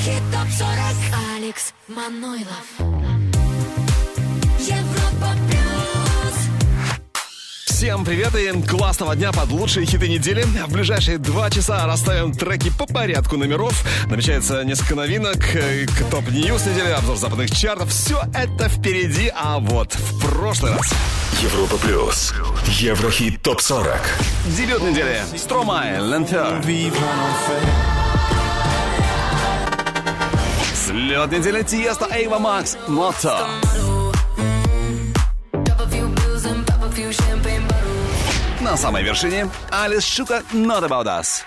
Еврохит ТОП-40 Алекс Манойлов Европа Всем привет и классного дня под лучшие хиты недели. В ближайшие два часа расставим треки по порядку номеров. Намечается несколько новинок, э, top news недели, обзор западных чартов. Все это впереди, а вот в прошлый раз. Европа плюс. Еврохит топ 40. Дебют недели. Stromae, L'enfer. Взлет недели Тиеста, Эйва Макс, Мото. На самой вершине Алис Шука Not About Us.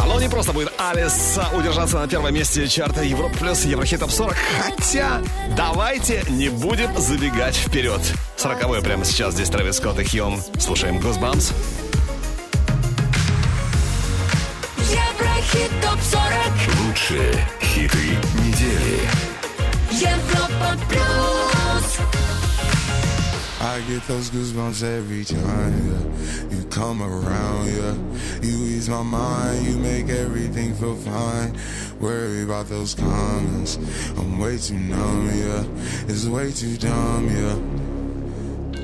Оно не просто будет Алис удержаться на первом месте чарта Европа плюс Еврохит Топ 40. Хотя давайте не будем забегать вперед. Сороковой прямо сейчас здесь Трэвис Скотт и Хьюм. Слушаем Goosebumps. Еврохит ТОП-40 Лучшие хиты недели. Европа плюс I get those goosebumps every time, yeah. You come around, yeah. You ease my mind, you make everything feel fine. Worry about those comments. I'm way too numb, yeah. It's way too dumb, yeah.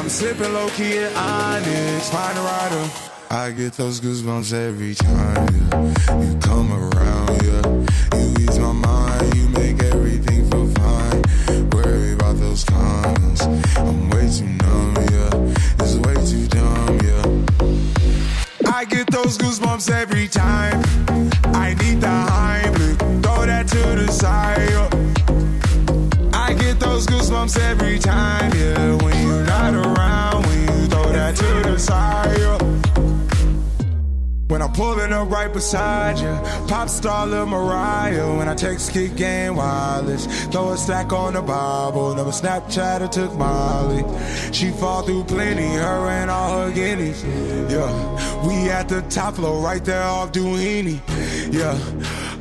I'm sipping low key at Onyx, find a rider. I get those goosebumps every time, yeah. You come around, yeah. You ease my mind, you make everything feel fine. Worry about those comments. I'm way too numb, yeah. It's way too dumb, yeah. I get those goosebumps every time. I need the Heimlich, throw that to the side. yeah. I get those goosebumps every time, yeah. When around, when you throw that to the side. When I'm pulling up right beside you, pop star Lil Mariah. When I text kick game wireless, throw a stack on the Bible. Never Snapchat or took Molly. She fall through plenty, her and all her guineas. Yeah, we at the top floor, right there off Duini. Yeah.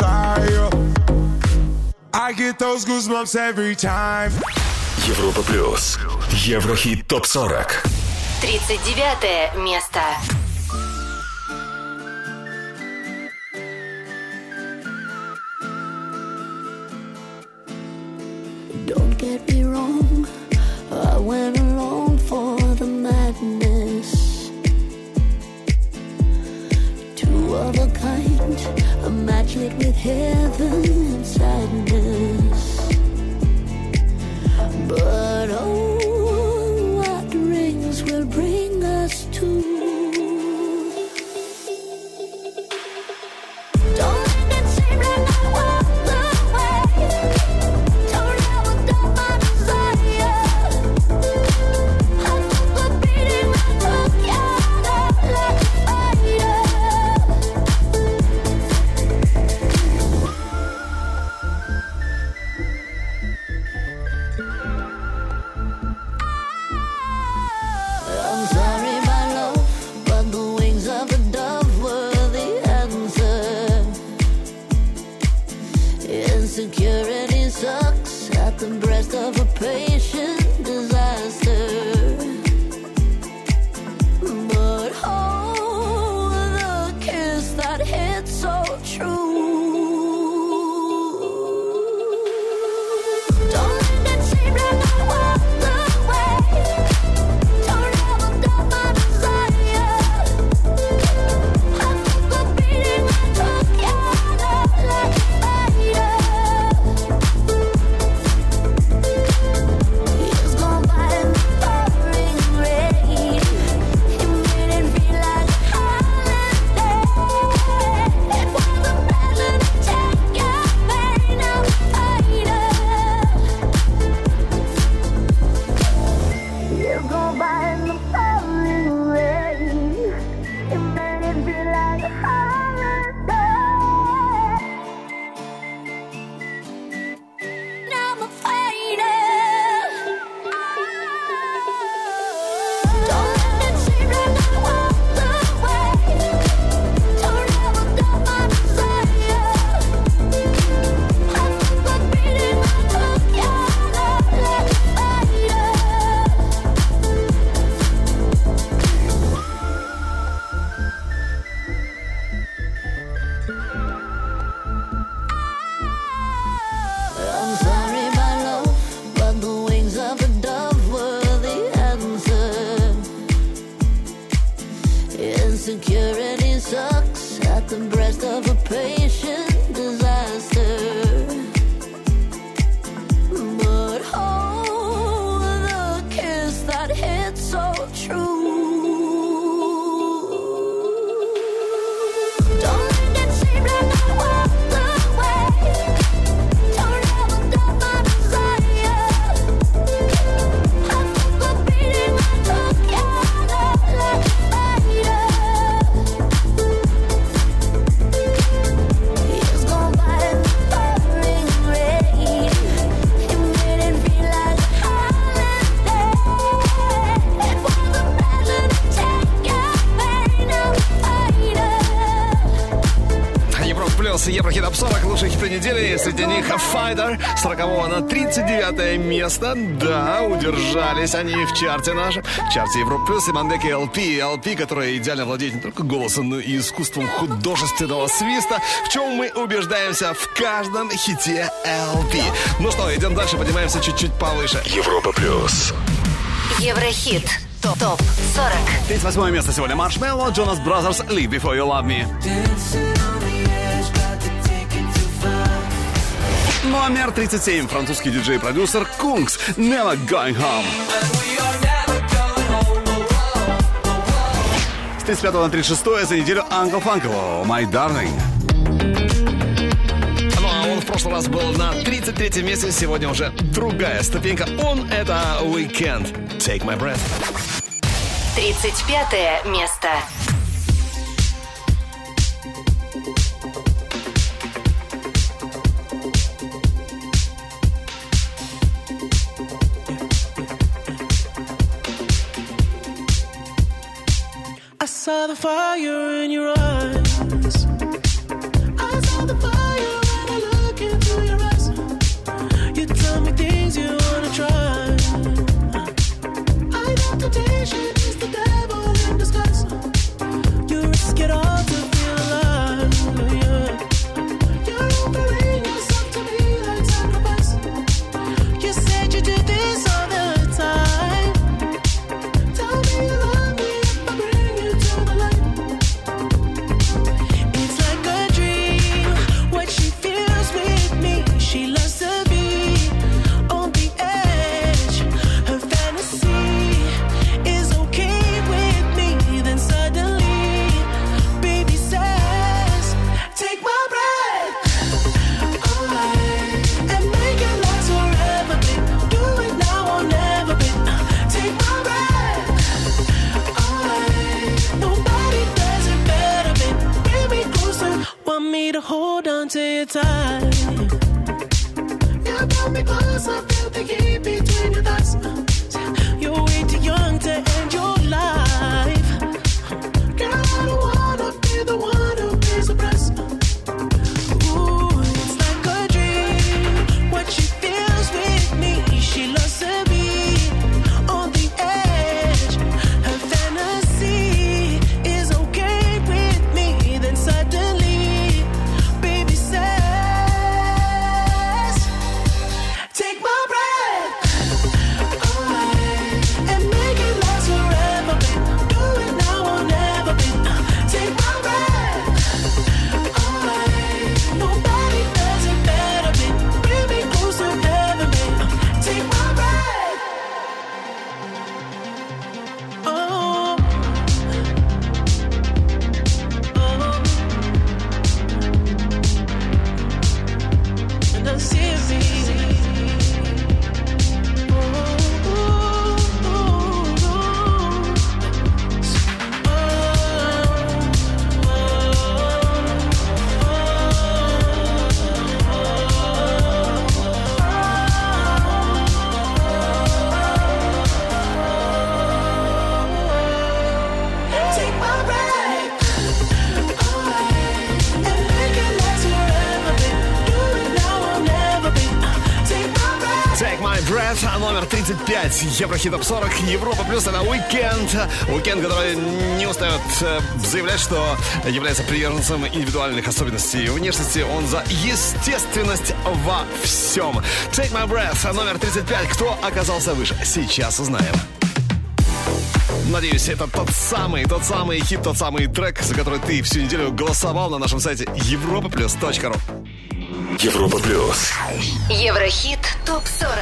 yeah. I get those goosebumps every time. Европа плюс. Еврохит топ 40. 39 место. Don't get me wrong, I went along for the madness. Two kind, a with heaven and sadness. But oh, what rings will bring us to? Удержались они в чарте нашем. В чарте Европа Плюс Иманбек и LP. LP, которая идеально владеет не только голосом, но и искусством художественного свиста, в чем мы убеждаемся в каждом хите LP. Ну что, идем дальше, поднимаемся чуть-чуть повыше. Европа плюс. Еврохит. Топ 40. 38 место сегодня Marshmello, Jonas Brothers, Leave Before You Love Me. Номер 37. Французский диджей-продюсер Кунгс, Never Going Home. С 35 на 36 за неделю Uncle Funko, My Darling. Ну, а он в прошлый раз был на 33 месте, сегодня уже другая ступенька. Он — это Weekend. Take My Breath. 35 место. Fire Еврохит Топ 40, Европа плюс это Weeknd. Weeknd, который не устает э, заявлять, что является приверженцем индивидуальных особенностей внешности. Он за естественность во всем. Take My Breath, номер 35. Кто оказался выше? Сейчас узнаем. Надеюсь, это тот самый, тот самый хит, тот самый трек, за который ты всю неделю голосовал на нашем сайте europaplus.ru. Европа плюс. Еврохит. Топ 40.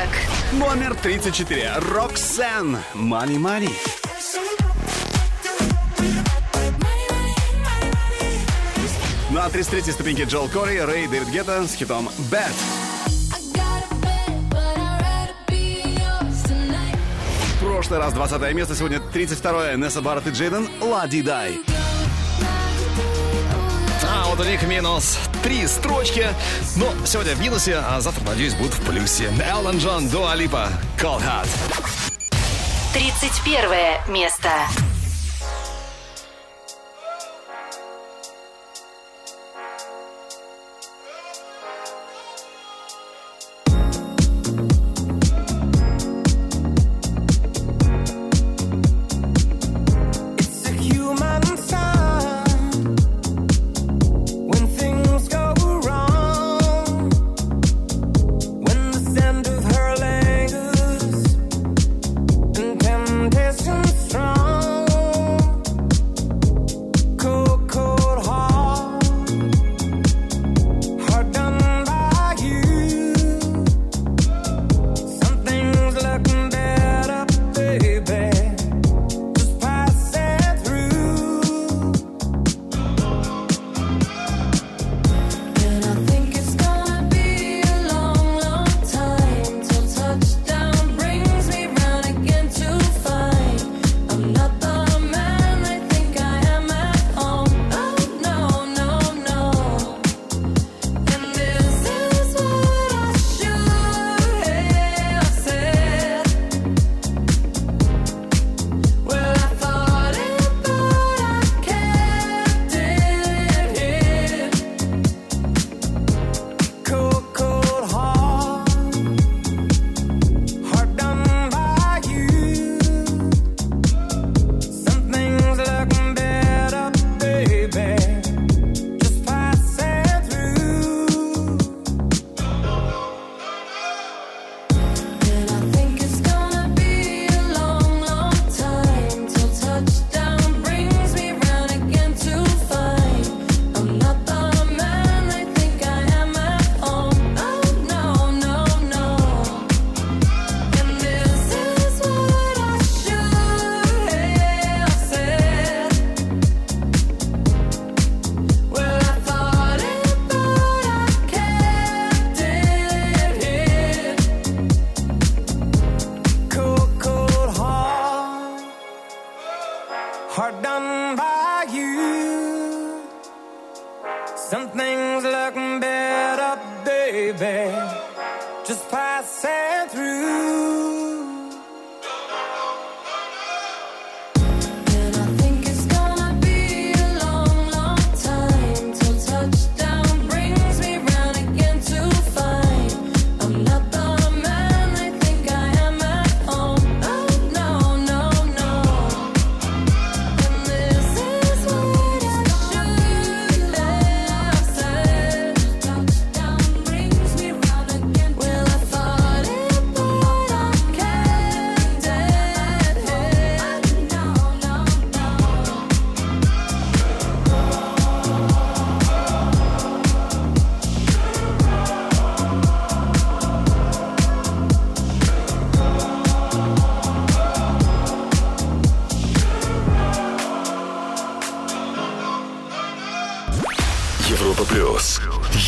Номер 34. Роксен. Money Money. На 33-й ступеньке Джол Кори, Рэй Дэвид Гетта с хитом Bad. Прошлый раз 20 место, сегодня 32-е. Несса Барретт и Джейден Лади Дай. А вот у них минус три строчки. Но сегодня в минусе, а завтра, надеюсь, будут в плюсе. Эллен Джон, Дуа Липа, Cold Heart. 31 место.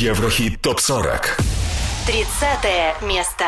Еврохит ТОП-40. 30 место.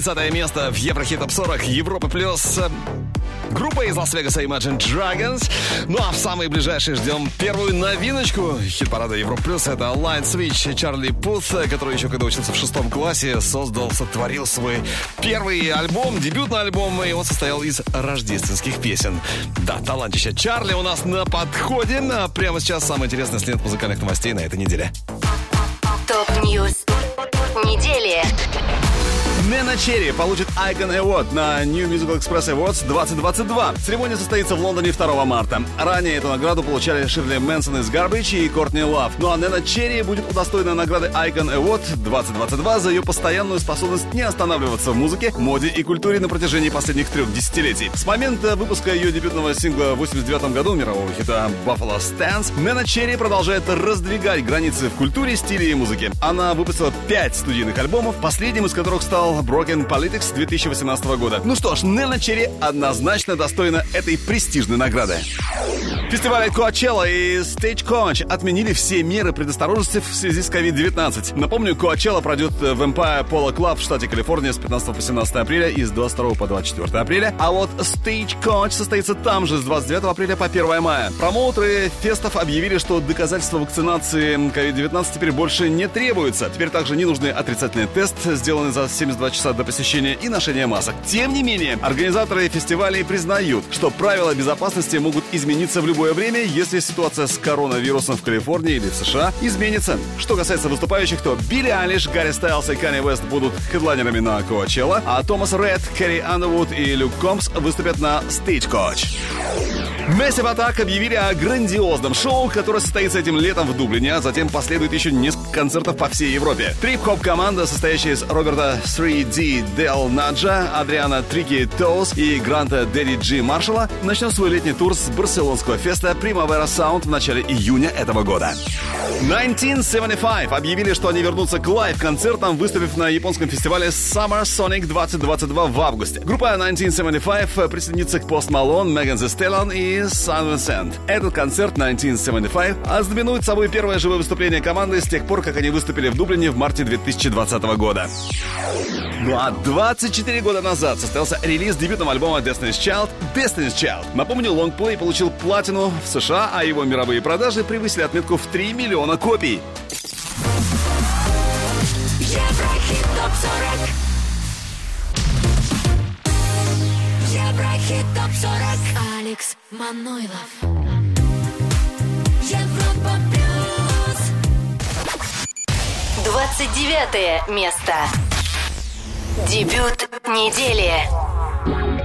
30 место в Еврохит Топ 40 Европы плюс. Группа из Лас-Вегаса Imagine Dragons. Ну а в самые ближайшие ждем первую новиночку хит-парада Европа Плюс. Это Light Switch Чарли Пут, который еще когда учился в шестом классе, создал, сотворил свой первый альбом, дебютный альбом, и он состоял из рождественских песен. Да, талантище Чарли у нас на подходе. А прямо сейчас самое интересное след музыкальных новостей на этой неделе. Top News недели. Нена Черри получит Icon Award на New Musical Express Awards 2022. Церемония состоится в Лондоне 2 марта. Ранее эту награду получали Ширли Мэнсон из Garbage и Кортни Лав. Ну а Нена Черри будет удостоена награды Icon Award 2022 за ее постоянную способность не останавливаться в музыке, моде и культуре на протяжении последних трех десятилетий. С момента выпуска ее дебютного сингла в 89 году мирового хита Buffalo Stance, Нена Черри продолжает раздвигать границы в культуре, стиле и музыке. Она выпустила пять студийных альбомов, последним из которых стал Broken Politics 2018 года. Ну что ж, Нена Черри однозначно достойна этой престижной награды. Фестивали Coachella и Stagecoach отменили все меры предосторожности в связи с COVID-19. Напомню, Coachella пройдет в Empire Polo Club в штате Калифорния с 15 по 17 апреля и с 22 по 24 апреля. А вот Stagecoach состоится там же с 29 апреля по 1 мая. Промоутеры фестов объявили, что доказательства вакцинации COVID-19 теперь больше не требуются. Теперь также не нужны отрицательный тест, сделанный за 72 часа до посещения и ношения масок. Тем не менее, организаторы фестивалей признают, что правила безопасности могут измениться в любое время, если ситуация с коронавирусом в Калифорнии или в США изменится. Что касается выступающих, то Билли Айлиш, Гарри Стайлс и Канни Вест будут хедлайнерами на Коачелла, а Томас Ред, Керри Андервуд и Люк Комс выступят на Stagecoach. Massive Attack объявили о грандиозном шоу, которое состоится этим летом в Дублине, а затем последует еще несколько концертов по всей Европе. Трип-хоп команда, состоящая из Роберта 3 Ди Дел Наджа, Адриана Трики Тоус и Гранта Дерри Джи Маршалла начнет свой летний тур с барселонского феста Primavera Sound в начале июня этого года. 1975 объявили, что они вернутся к лайв-концертам, выступив на японском фестивале Summer Sonic 2022 в августе. Группа 1975 присоединится к Post Malone, Megan Thee Stallion и Sun Vincent. Этот концерт 1975 ознаменует собой первое живое выступление команды с тех пор, как они выступили в Дублине в марте 2020 года. Ну а 24 года назад состоялся релиз дебютного альбома Destiny's Child Destiny's Child. Напомню, лонгплей получил платину в США, а его мировые продажи превысили отметку в 3 миллиона копий. Еврохит топ 40 Еврохит топ 40 Алекс Манойлов Европа плюс 29 место. Дебют недели.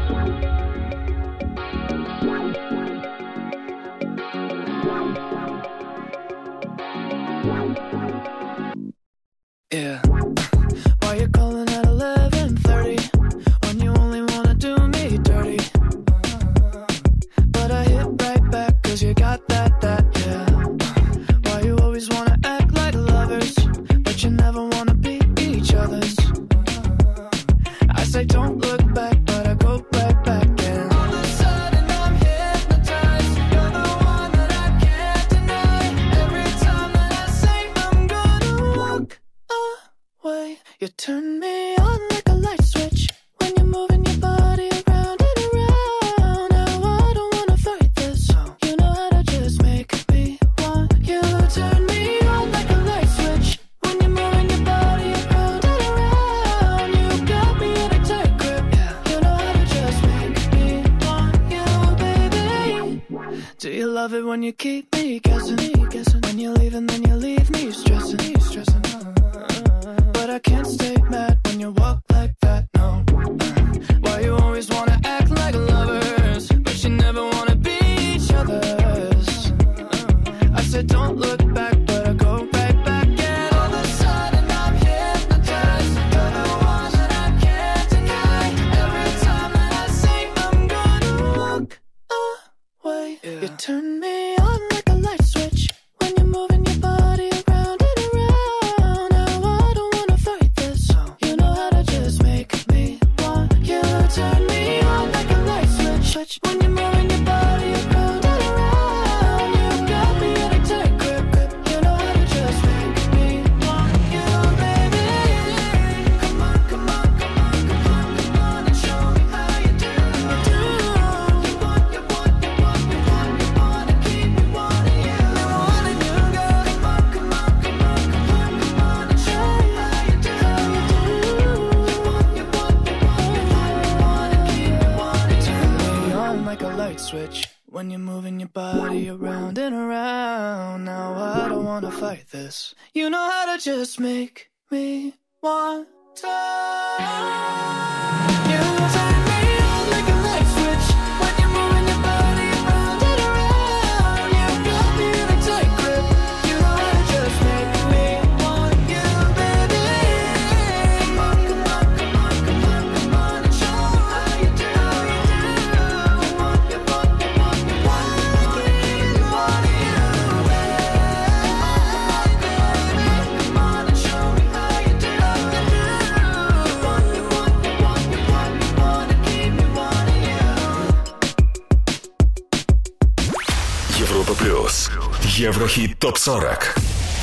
40.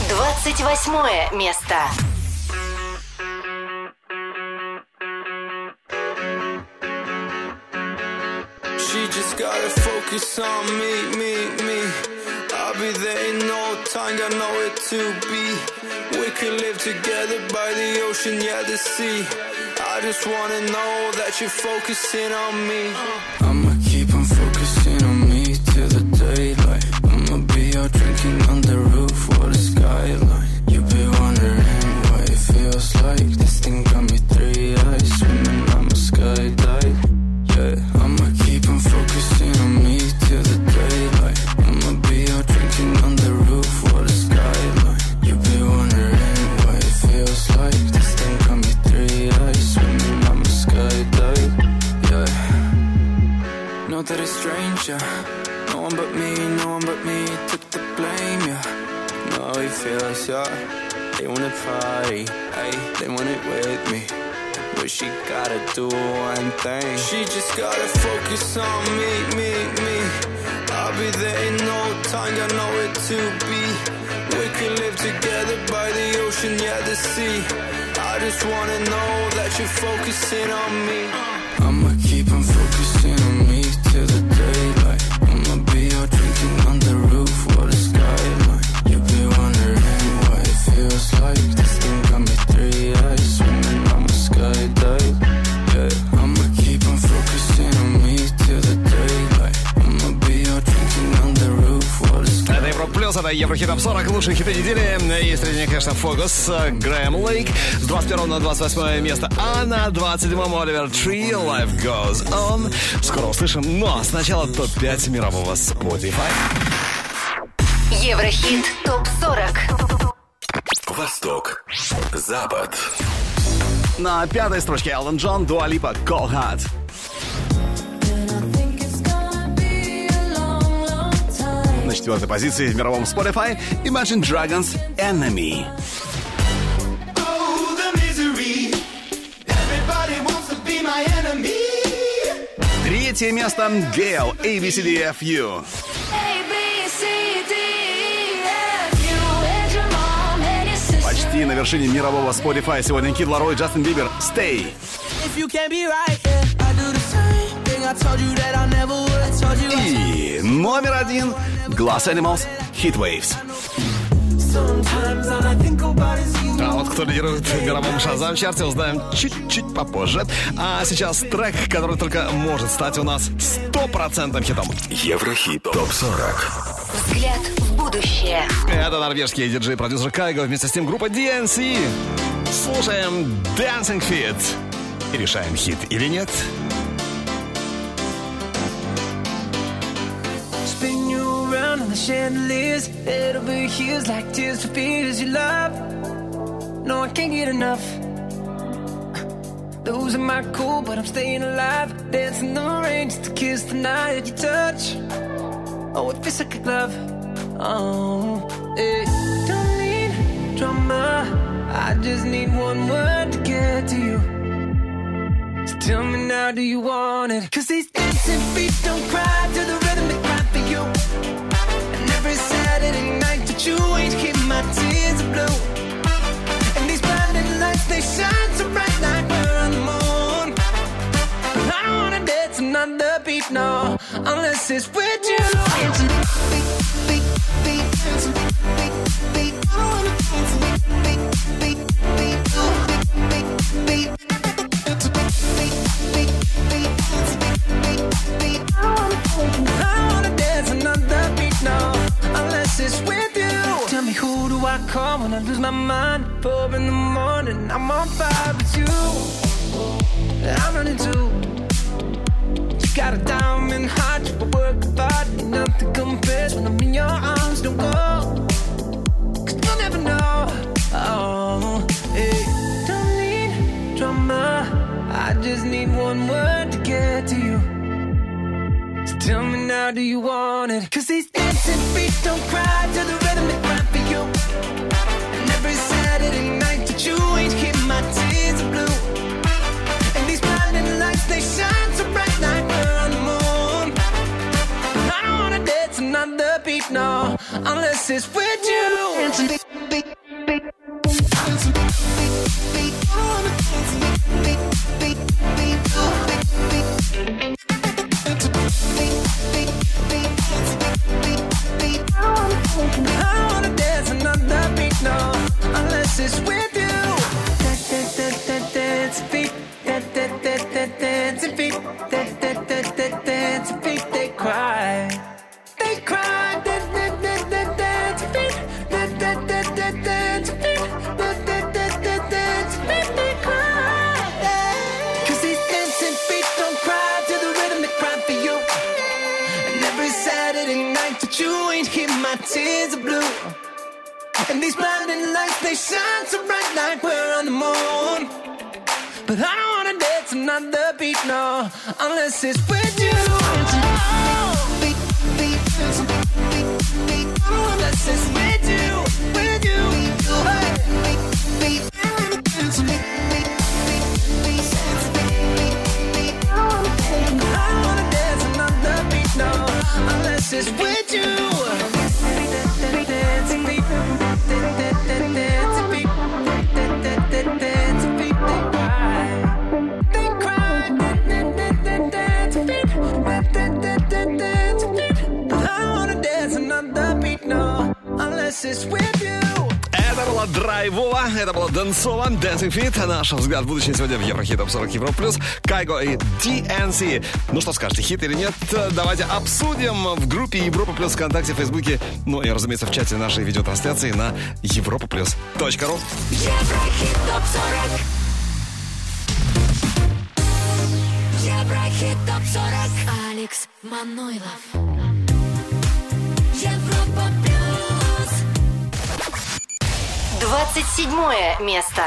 28 место. She just gotta focus on me, me, me. I'll be there in no time, I know it to be. We could live together by the ocean, yeah, the sea. I just wanna know that you're focusing on me. I'ma keep on focusing on me till the daylight. I'ma be out drinking on the stranger. No one but me, no one but me took the blame, yeah. Know how he feels, yeah. They wanna party, ay, they want it with me. But she gotta do one thing. She just gotta focus on me, me, me. I'll be there in no time, got nowhere to be. We could live together by the ocean, yeah, the sea. I just wanna know that you're focusing on me. I'ma keep on focusing on me till the Еврохит Топ 40, лучшие хиты недели. И среди них, конечно, Фокус, Грэм Лейк с 21 на 28 место. А на 27-м Оливер Три, Life Goes On. Скоро услышим, но сначала топ-5 мирового Spotify. Еврохит ТОП-40. Восток. Запад. На пятой строчке Эллен Джон, Дуа Липа, Cold Heart. Четвертой позиции в мировом Spotify Imagine Dragons Enemy. Oh. Третье место Gale, ABCDFU. Почти на вершине мирового Spotify сегодня Кид Ларой, Джастин Бибер, Stay. И номер один Glass Animals, Heat Waves. Sometimes all I think about is you. А вот кто лидирует в мировом Шазам чарте, узнаем чуть-чуть попозже. А сейчас трек, который только может стать у нас стопроцентным хитом. Еврохит. Топ-40. Взгляд в будущее. Это норвежский диджей-продюсер Кайго, вместе с ним группа DNC. Слушаем Dancing Fit. И решаем, хит или нет. Spin the chandeliers. It'll be heels like tears for fears you love. No, I can't get enough. Losing my cool, but I'm staying alive. Dancing the rain just to kiss the night you touch. Oh, it feels like a glove. Oh, it don't need drama. I just need one word to get to you. So tell me now, do you want it? Cause these dancing feet don't cry to the rhythm every Saturday night that you ain't keep my tears blue. And these blinding lights, they shine so bright like we're on the moon. I don't wanna dance another beat, no, unless it's with you. I unless with you. Tell me who do I call when I lose my mind? Four in the morning, I'm on fire with you. I'm running too. You got a diamond heart, you work hard, nothing compares when I'm in your arms. Don't go, cause you'll never know. Oh, hey, don't need drama. I just need one word to get to you. Tell me now, do you want it? Cause these dancing feet don't cry to the rhythm they cry for you. And every Saturday night that you ain't keep my tears are blue. And these blinding lights, they shine so bright like we're on the moon. I don't wanna dance another beat, no, unless it's with you. I no, unless it's with you. like we're on the moon. But I don't wanna dance another beat, no, unless it's with you. Oh, I don't wanna dance another beat, no, unless it's with you. Было драйвово, это было дэнсово, Dancing Fit. Наш взгляд в будущее сегодня в Еврохит Топ 40 Евро Плюс, Кайго и DNC. Ну что скажете, хит или нет? Давайте обсудим в группе Европа Плюс ВКонтакте, Фейсбуке, ну и, разумеется, в чате нашей видеотрансляции на европа плюс точка ру. Еврохит топ 40 Еврохит топ 40 Алекс Манойлов 27 место.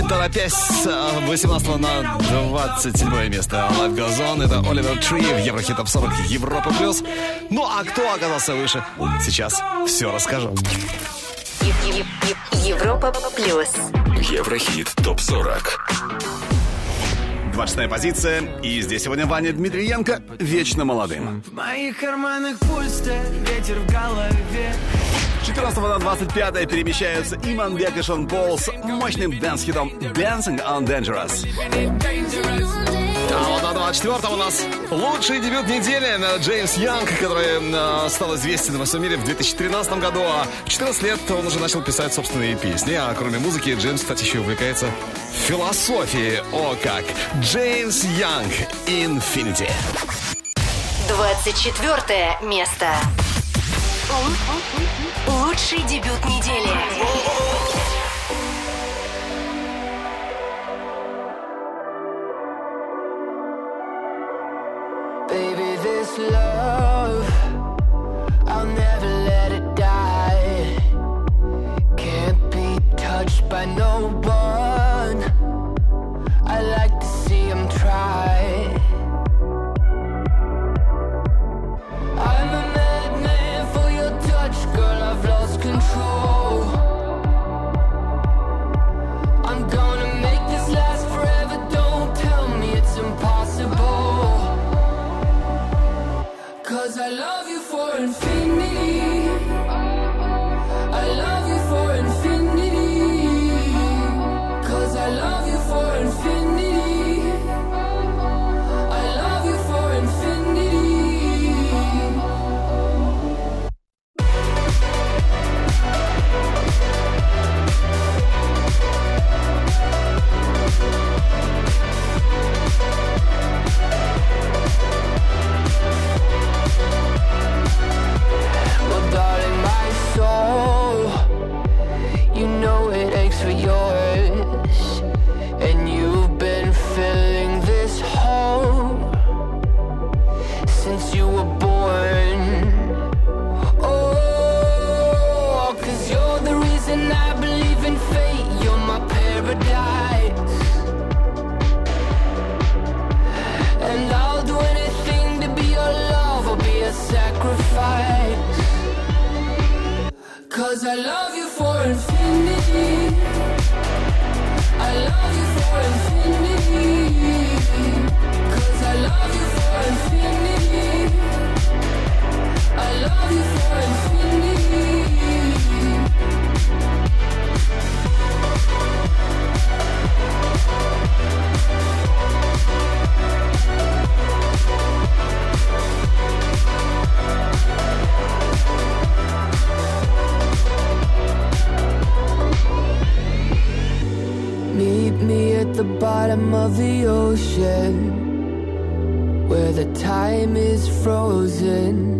Не торопясь, с э, 18 на 27 место. Live Goes On, это Оливер Три в Еврохит Топ 40 Европа Плюс. Ну а кто оказался выше? Сейчас все расскажу. Ев- Ев- Ев- Европа плюс. Еврохит топ 40. 26 позиция. И здесь сегодня Ваня Дмитриенко вечно молодым. В моих карманах пусто, ветер в голове. 14 на 25 перемещаются Иманбек и Шон Пол с мощным dance-хитом Dancing on Dangerous. А вот на 24 у нас лучший дебют недели на Джеймс Янг, который э, стал известен во всем мире в 2013 году. А в 14 лет он уже начал писать собственные песни. А кроме музыки, Джеймс, кстати, еще увлекается философией. О как! Джеймс Янг Infinity. 24 место. Лучший дебют недели. Love, I'll never let it die. Can't be touched by no one. couldn't of the ocean where the time is frozen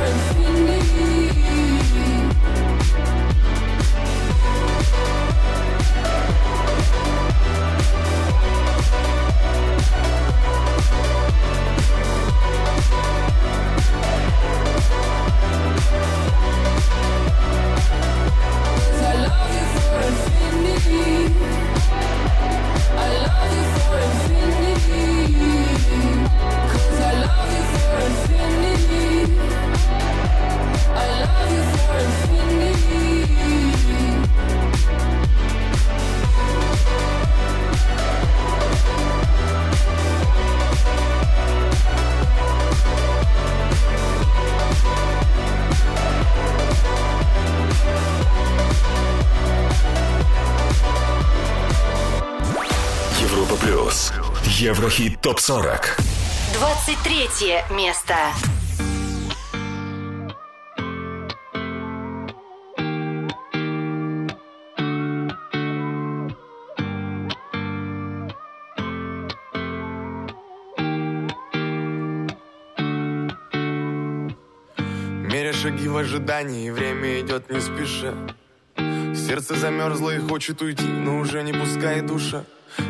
I love you for infinity. Европа плюс. Еврохит топ 40. 23 место. Ожидании, время идет не спеша. Сердце замерзло и хочет уйти, но уже не пускай душа.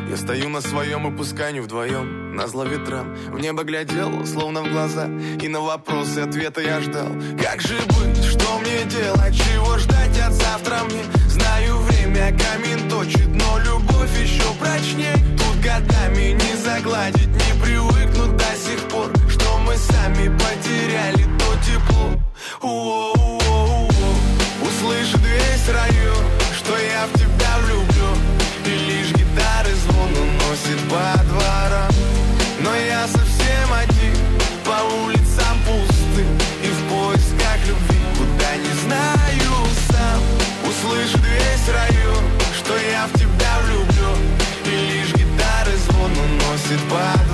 Я стою на своем и пускай вдвоем, на зло ветрам. В небо глядел, словно в глаза, и на вопросы ответа я ждал. Как же быть, что мне делать, чего ждать от завтра мне? Знаю, время камень точит, но любовь еще прочней. Тут годами не загладить, не привыкнуть до сих пор, мы сами потеряли то тепло. Уо-уо-уо. Услышит весь район, что я в тебя влюблен И лишь гитары звон уносит по дворам. Но я совсем один, по улицам пусты. И в поисках любви, куда не знаю сам. Услышит весь район, что я в тебя влюблен И лишь гитары звон уносит по дворам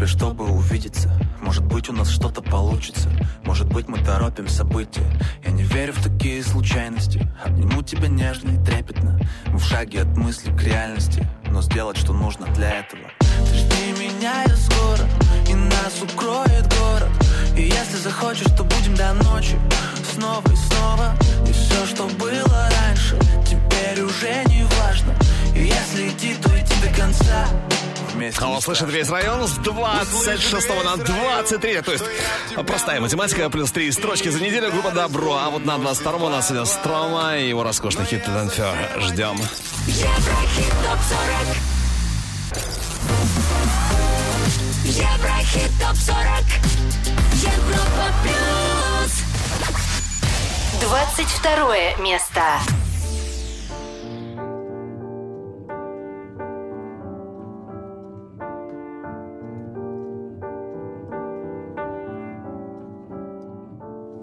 тебе, чтобы увидеться. Может быть у нас что-то получится. Может быть мы торопим события. Я не верю в такие случайности. Обниму тебя нежно и трепетно. Мы в шаге от мысли к реальности. Но сделать, что нужно для этого. Ты жди меня, я скоро. И нас укроет город. И если захочешь, то будем до ночи. Снова и снова. И все, что было раньше Теперь уже не важно. И если идти, то идти до конца Вместе не слышит весь район с 26 на 23. То есть простая математика, плюс три строчки за неделю, группа Добро. А вот на 22 у нас сегодня Строма и его роскошный хит Тенфер. Ждем. Еврохит ТОП-40 Еврохит ТОП-40 Европа Плюс 22 место.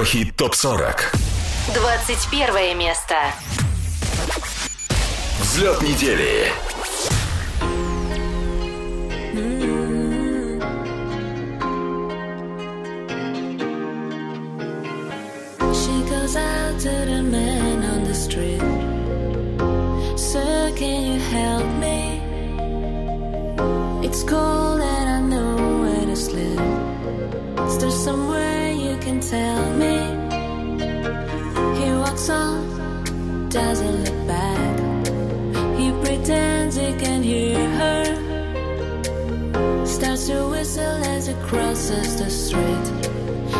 Еврохит топ 40. 21 место. Взлет недели. She goes out to the man on the street. Sir, can you help me? It's cold and I know where to sleep. Is there somewhere you can tell me? Doesn't look back. He pretends he can hear her. Starts to whistle as he crosses the street.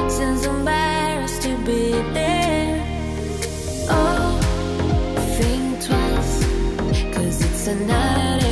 Seems embarrassed to be there. Oh, think twice, cause it's another day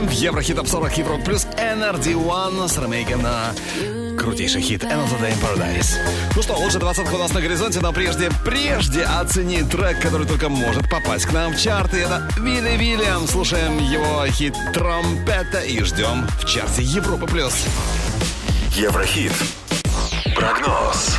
недели в Еврохит Топ 40 Европа плюс NRD One с ремейком на крутейший хит Another Day in Paradise. Ну что, лучше 20 у нас на горизонте, но прежде, прежде оцени трек, который только может попасть к нам в чарты. Это Вилли Вильям. Слушаем его хит Тромпета и ждем в чарте Европа плюс. Еврохит. Прогноз.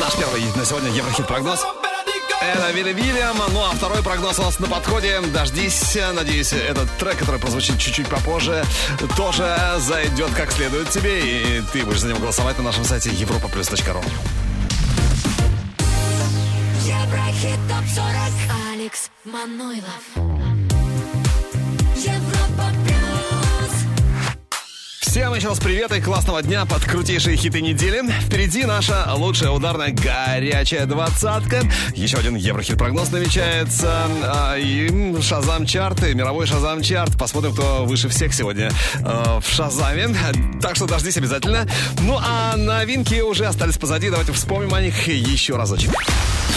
Наш первый на сегодня Еврохит прогноз. Это Вилли Вильям. Ну а второй прогноз у нас на подходе. Дождись. Надеюсь, этот трек, который прозвучит чуть-чуть попозже, тоже зайдет как следует тебе. И ты будешь за него голосовать на нашем сайте europaplus.ru. Еврохит ТОП-40 Алекс Манойлов Всем еще раз привет и классного дня под крутейшие хиты недели. Впереди наша лучшая ударная горячая двадцатка. Еще один Еврохит прогноз намечается. А, И Шазам чарты, мировой Шазам чарт. Посмотрим, кто выше всех сегодня э, в Шазаме. Так что дождись обязательно. Ну а новинки уже остались позади. Давайте вспомним о них еще разочек.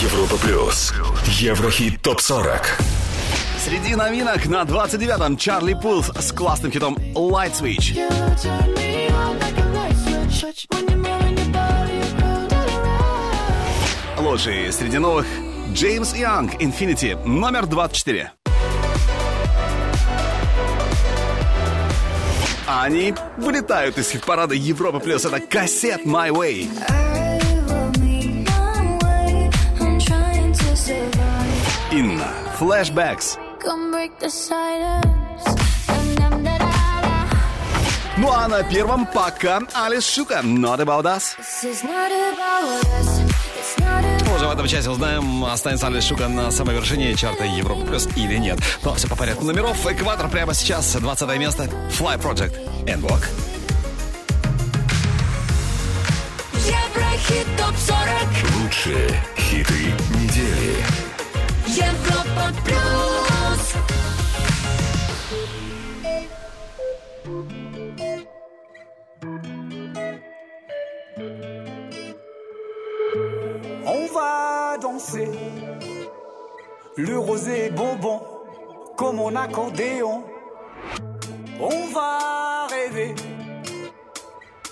Европа плюс. Еврохит топ 40. Среди новинок на 29-м Чарли Пулс с классным хитом Light Switch. Лучший среди новых Джеймс Янг Infinity номер 24. Они вылетают из хит-парада Европа плюс. Это кассет My Way. Инна. Flashbacks. Come break the silence. Dum-dum-da-da-da. Ну а на первом пока Алис Шука. Not about us. About Уже в этом часе узнаем, останется Алис Шука на самой вершине чарта Европа Плюс или нет. Но все по порядку номеров. Экватор прямо сейчас, 20 место. Fly Project and Walk. Еврохит ТОП-40 Лучшие хиты недели. Европа плюс va danser. Le rosé est bonbon, comme mon accordéon. On va rêver.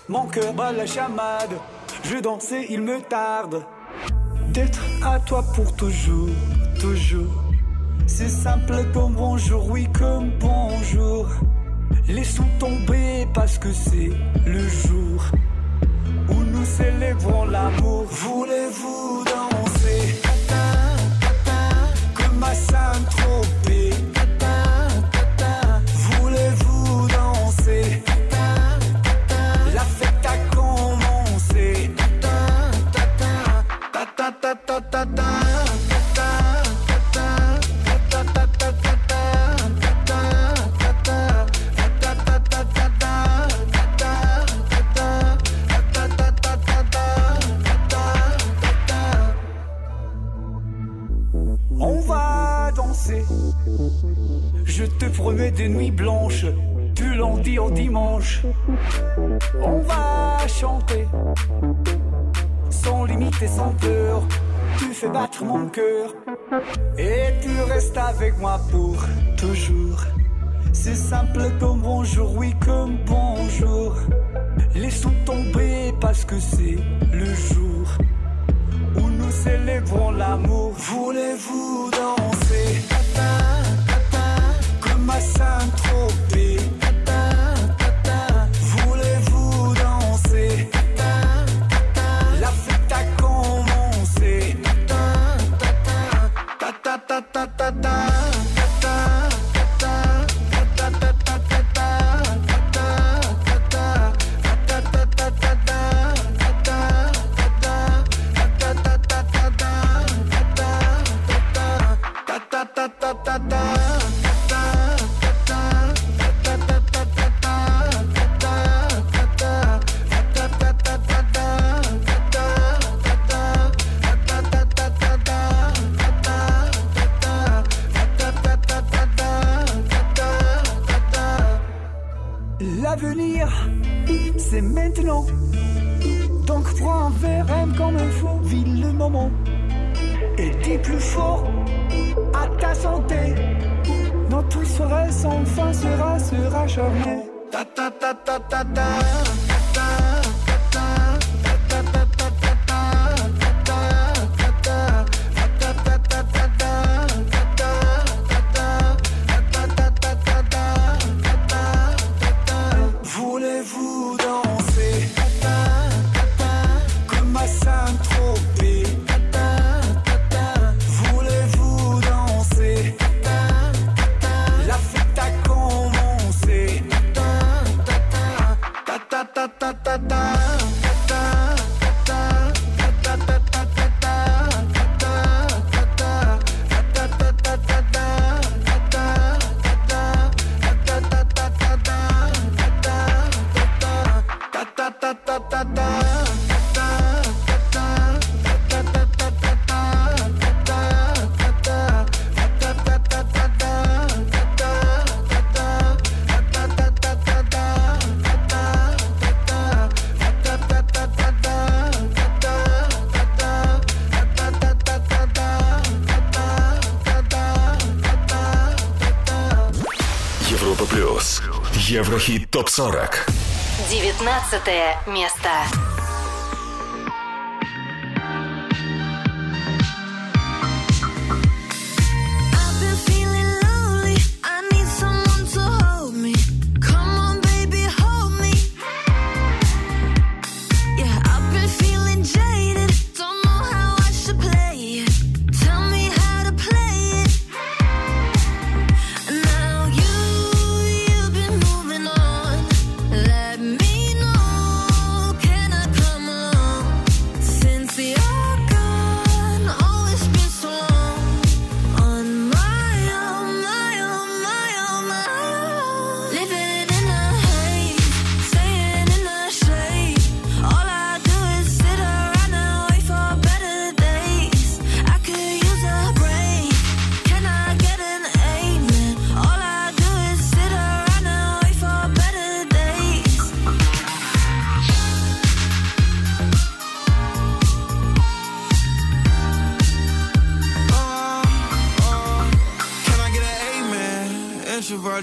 Mon cœur bat la chamade. Je danse et il me tarde. D'être à toi pour toujours, toujours. C'est simple comme bonjour, oui, comme bonjour. Laissons tomber parce que c'est le jour célébrons l'amour. Voulez-vous dans Je te promets des nuits blanches, du lundi au dimanche. On va chanter, sans limite et sans peur. Tu fais battre mon cœur, et tu restes avec moi pour toujours. C'est simple comme bonjour, oui, comme bonjour. Laissons tomber parce que c'est le jour où nous célébrons l'amour. Voulez-vous dans I'm trop oh. ТОП-40. 19 место.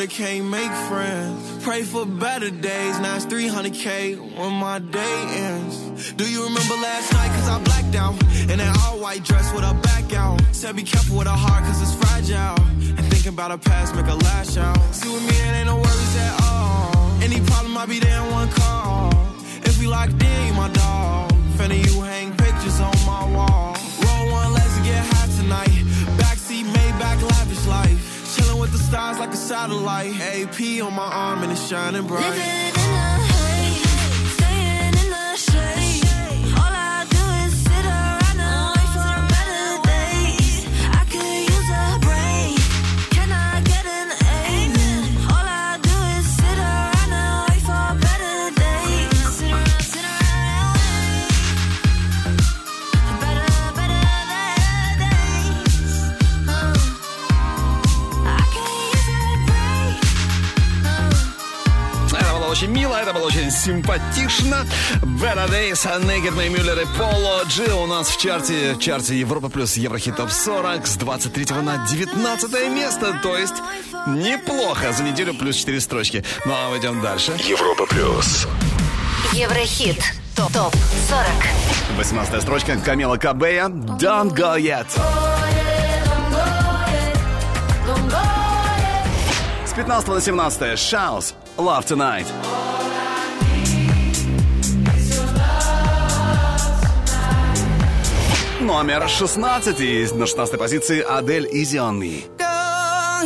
that can't make friends. Pray for better days, now it's 300k when my day ends. Do you remember last night? Cause I blacked out. In an all white dress with a back out. Said be careful with a heart cause it's fragile. And thinking about her past make a lash out. See with me, it ain't no worries at all. Any problem, I'll be there in one call. If we locked in, my dog. Fanny, you hang pictures on my wall. satellite. AP on my arm and it's shining bright. мило, это было очень симпатично. Better Days, Naked May Мюллер и Поло Джи у нас в чарте, в чарте Европа плюс Еврохит Топ 40 с 23 на 19 место, то есть неплохо, за неделю плюс 4 строчки. Ну а мы идем дальше. Европа плюс. Еврохит. Топ, топ 40. 18 строчка Камила Кабея. Don't go yet. С 15 на 17 Шаус. Love Tonight. номер 16. На 16 позиции Адель Изи On А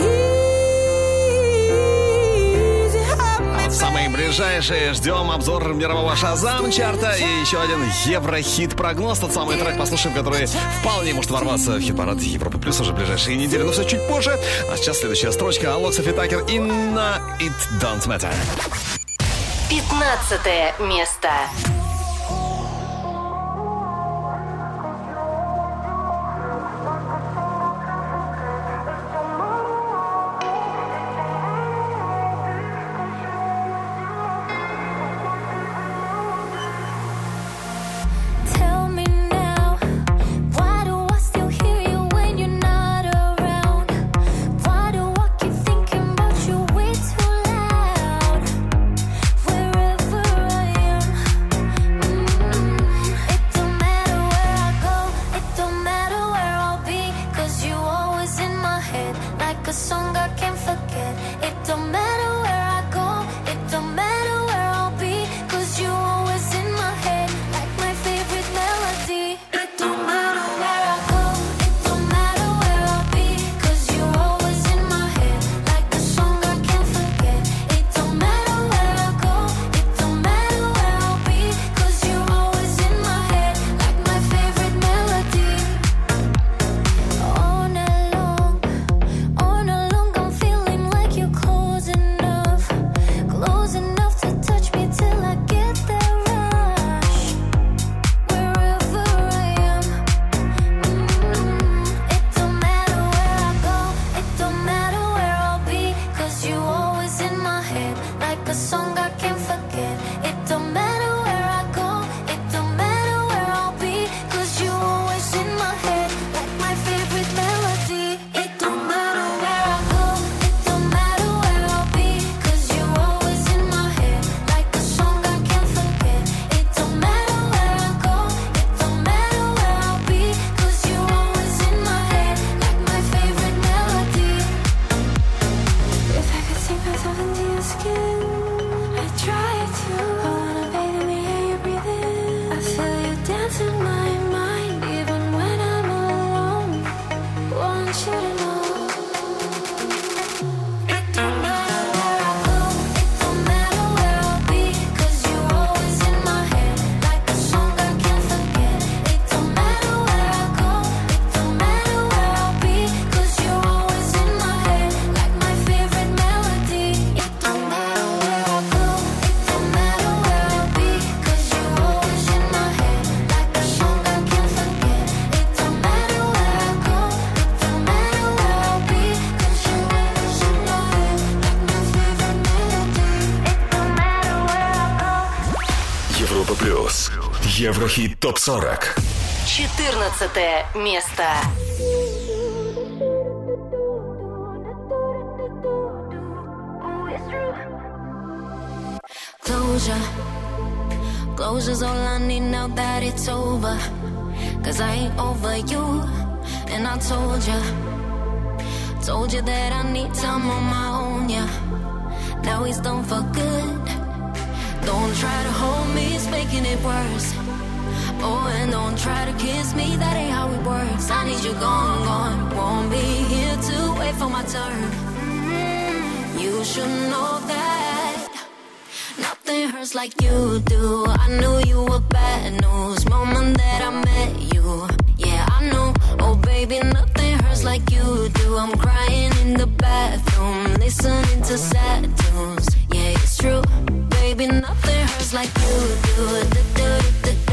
в самые ближайшие ждем обзор мирового Шазам чарта и еще один Еврохит прогноз. Тот самый трек послушаем, который вполне может ворваться в хит-парад Европы Плюс уже в ближайшие недели, но все чуть позже. А сейчас следующая строчка. Алокса Фитакер и на It Don't Matter. 15 место. ТОП-40. 14 место. Closure. Closure's all I need now that it's over. Cause I ain't over you. And I told you. Told you that I need time on my own, yeah. Now he's done for good. Don't try to hold me, it's making it worse. Oh, and don't try to kiss me, that ain't how it works. I need you gone, gone. Won't be here to wait for my turn. Mm, you should know that nothing hurts like you do. I knew you were bad news, moment that I met you. Yeah, I know. Oh, baby, nothing hurts like you do. I'm crying in the bathroom, listening to sad tunes. Yeah, it's true. Baby, nothing hurts like you do. do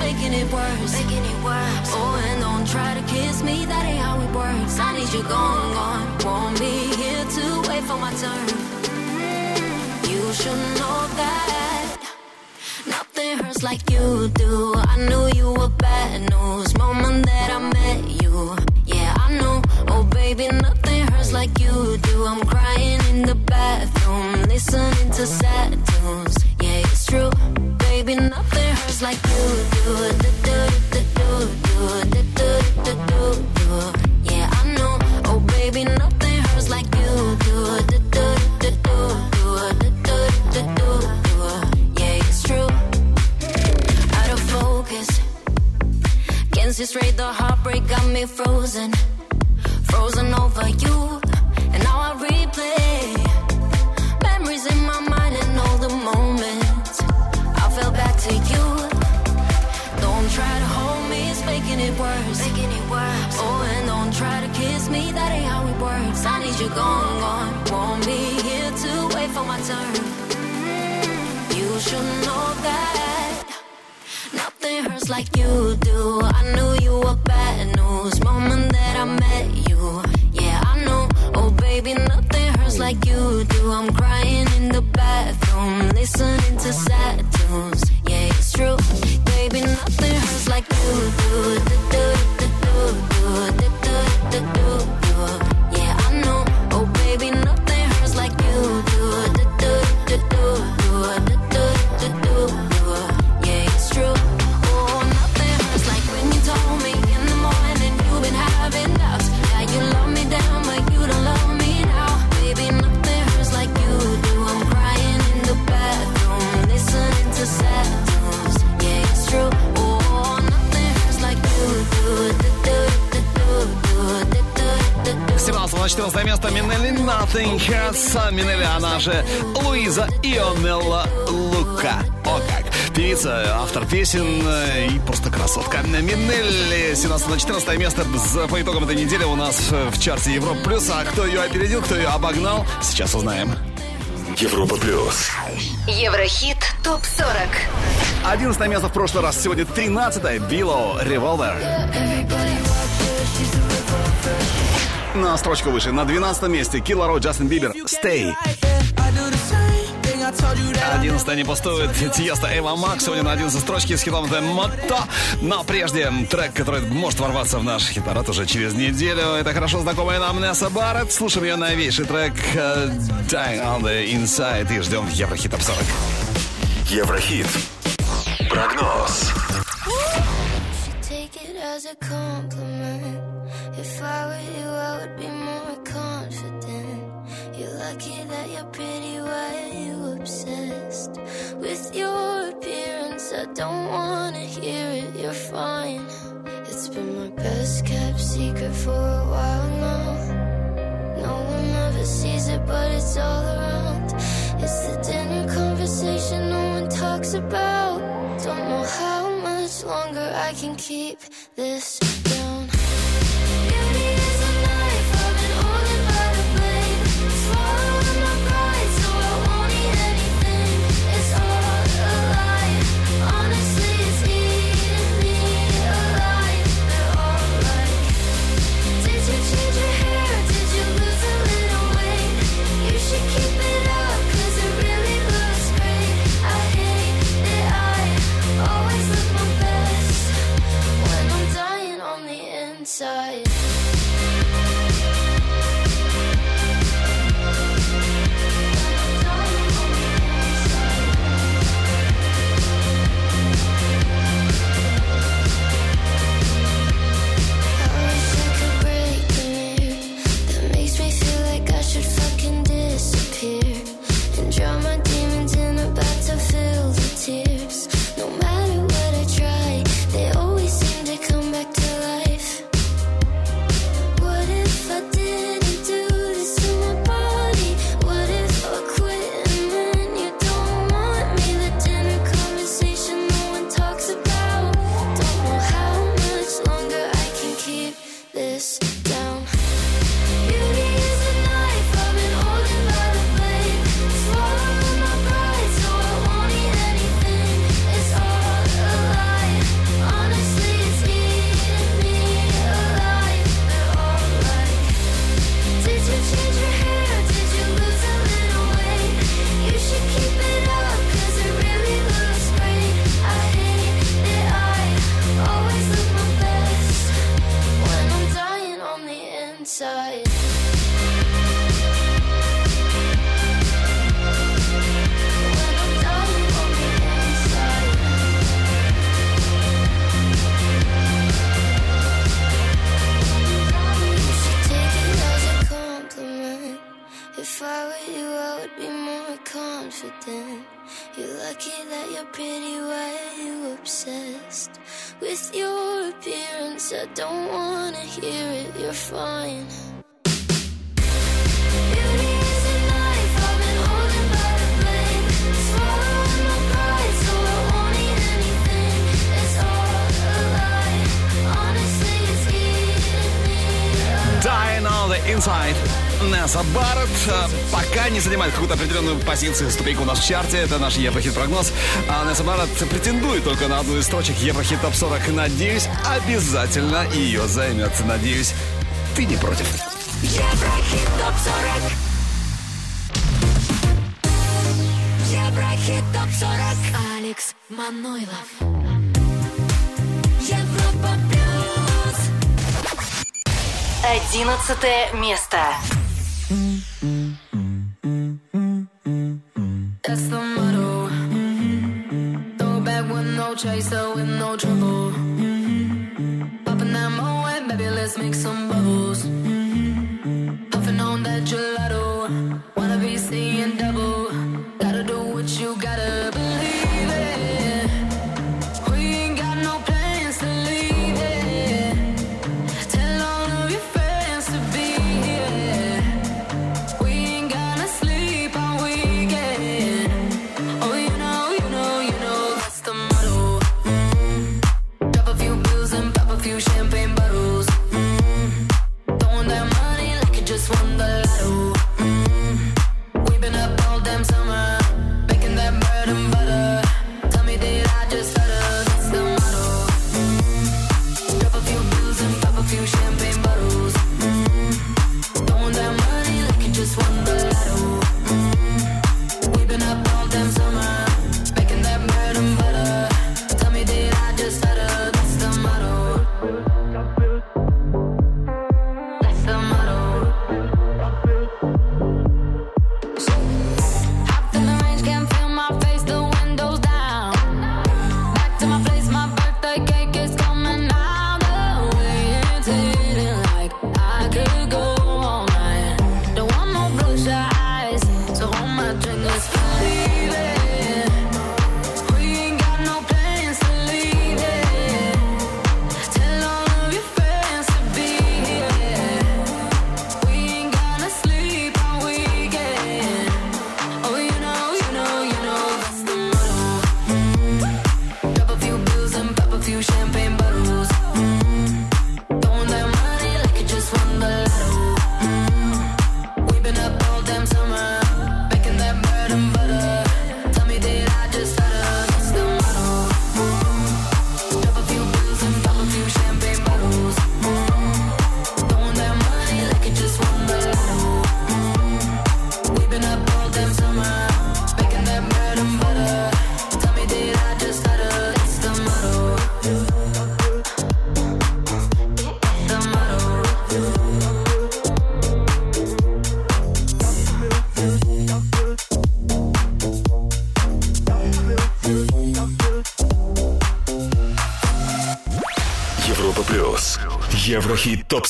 making it worse. Making it worse. Oh, and don't try to kiss me, that ain't how it works. I need you gone, gone. Won't be here to wait for my turn. You should know that nothing hurts like you do. I knew you were bad news moment that I met you. Yeah, I know. Oh, baby, nothing hurts like you do. I'm crying in the bathroom, listening to sad tunes. True. Baby, nothing hurts like you do. Do-do-do-do-do-do-do-do-do. Yeah, I know. Oh, baby, nothing hurts like you do. Do-do-do-do-do-do-do-do. Yeah, it's true. Out of focus. Can't see straight, the heartbreak got me frozen. Frozen over you. And now I replay that ain't how it works. I need you gone, gone. Won't be here to wait for my turn. Mm, you should know that nothing hurts like you do. I knew you were bad news moment that I met you. Yeah, I know. Oh, baby, nothing hurts like you do. I'm crying in the bathroom, listening to sad tunes. Yeah, it's true. Baby, nothing hurts like you do. Минелли Nothing Hurts. А она же Луиза Ионелла Лука. О как! Певица, автор песен и просто красотка. Минелли 17 на 14 место по итогам этой недели у нас в чарте Европа Плюс. А кто ее опередил, кто ее обогнал, сейчас узнаем. Европа плюс. Еврохит ТОП-40. 11 место в прошлый раз, сегодня 13 Било Револвер. На строчку выше, на 12 месте Килларо Джастин Бибер. Stay. 11 не пустует. Тиеста Эва Макс. Сегодня на 11 строчке с хитом The Motto Но прежде трек, который может ворваться в наш хит-парад уже через неделю. Это хорошо знакомая нам Несса Барретт. Слушаем ее новейший трек э, Dying on the Inside И ждем Еврохит Топ 40 Еврохит. Прогноз. Take it as a compliment. If I were you, I would be more confident. You're lucky that you're pretty, why are you obsessed with your appearance? I don't wanna hear it, you're fine. It's been my best kept secret for a while now. No one ever sees it, but it's all around. It's the dinner conversation no one talks about. Don't know how much longer I can keep this down. Beauty side. позиции ступеньку у нас в чарте. Это наш Еврохит-прогноз. А на Самара претендует только на одну из строчек Еврохит Топ 40. Надеюсь, обязательно ее займет. Надеюсь, ты не против. Еврохит Топ 40. Еврохит топ 40 Алекс Манойлов Одиннадцатое место chaser with no trouble. Mm-hmm. Popping that moe, baby, let's make some bubbles. Mm-hmm.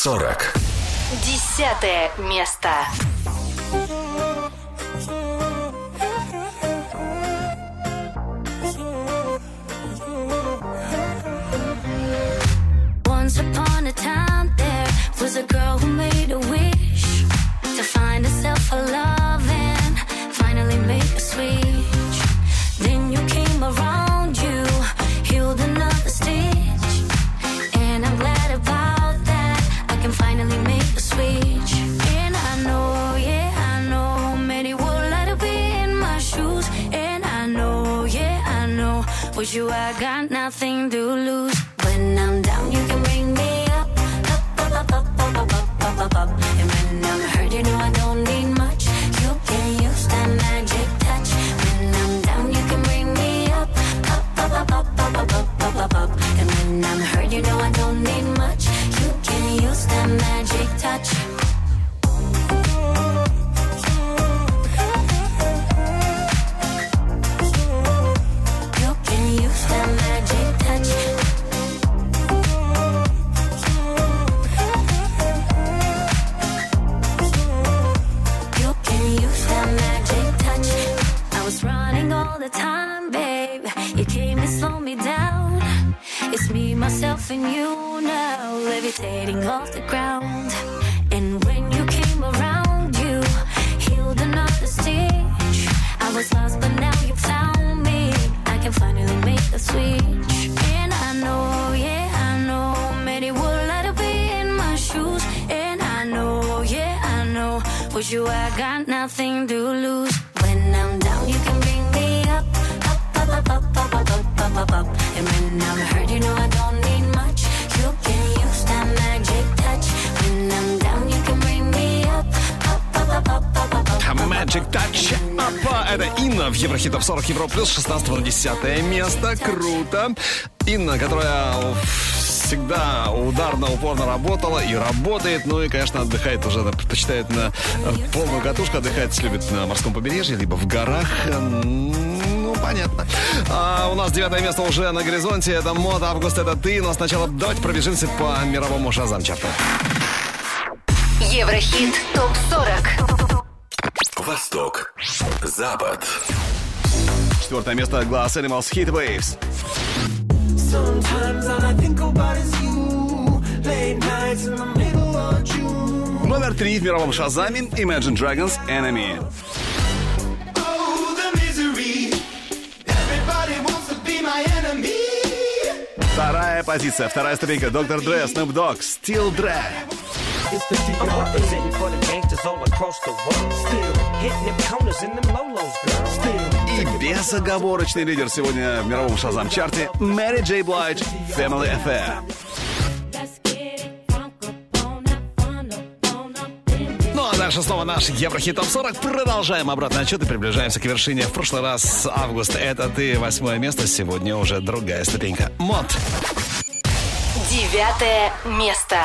ТОП-40. Десятое место. I got nothing to lose. When I'm down, you can bring me up, up, up, up, up, up, up, up, up, up, up. And when I'm hurt, you know I don't need much. You can use that magic touch. When I'm down, you can bring me up, up, up, up, up, up, up, up. Magic Touch Апа. Это Инна в Еврохит Топ 40 Евро Плюс 16 на 10 место. Круто. Инна, которая всегда ударно, упорно работала и работает. Ну и, конечно, отдыхает уже, она предпочитает на полную катушку. Отдыхать любит на морском побережье, либо в горах. Ну, понятно. А у нас девятое место уже на горизонте. Это мод, август, это ты. Но сначала давайте пробежимся по мировому шазам чарту. Еврохит ТОП-40. Восток. Запад. Четвертое место Glass Animals Heat Waves. Номер три в мировом Шазаме Imagine Dragons Enemy. Вторая позиция, вторая ступенька. Доктор Дре, Snoop Dogg, Still Dre. Still hitting them corners in them lolos, girl. И безоговорочный лидер сегодня в мировом шазам чарте Мэри Джей Блайдж Family Affair. Ну а дальше снова наш Еврохит Топ 40. Продолжаем обратный отчет и приближаемся к вершине. В прошлый раз август это ты, восьмое место. Сегодня уже другая ступенька. Мод. Девятое место.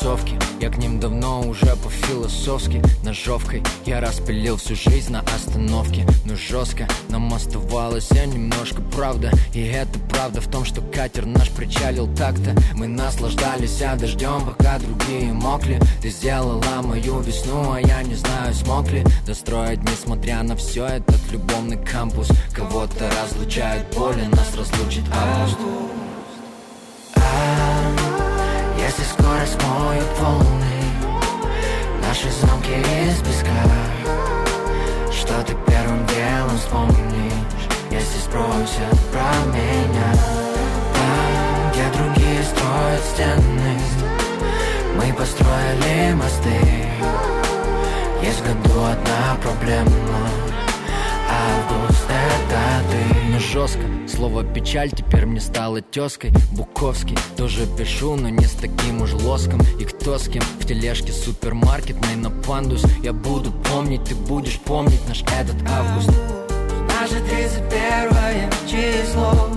Тусовки, я к ним давно уже по-философски. Ножовкой я распилил всю жизнь на остановке. Ну жестко, нам оставалось я немножко правда. И это правда в том, что катер наш причалил так-то. Мы наслаждались а дождем, пока другие мокли. Ты сделала мою весну, а я не знаю, смог ли. Достроить, несмотря на все, этот любовный кампус. Кого-то разлучает боли, нас разлучит. Август Если скорость моют волны. Наши замки из песка. Что ты первым делом вспомнишь Если спросят про меня? Там, где другие строят стены. Мы построили мосты. Есть в году одна проблема. Август это ты. Но жестко, слово печаль теперь мне стало тезкой Буковский, тоже пишу, но не с таким уж лоском. И кто с кем в тележке супермаркетной на пандус? Я буду помнить, ты будешь помнить наш этот август. Наше 31 число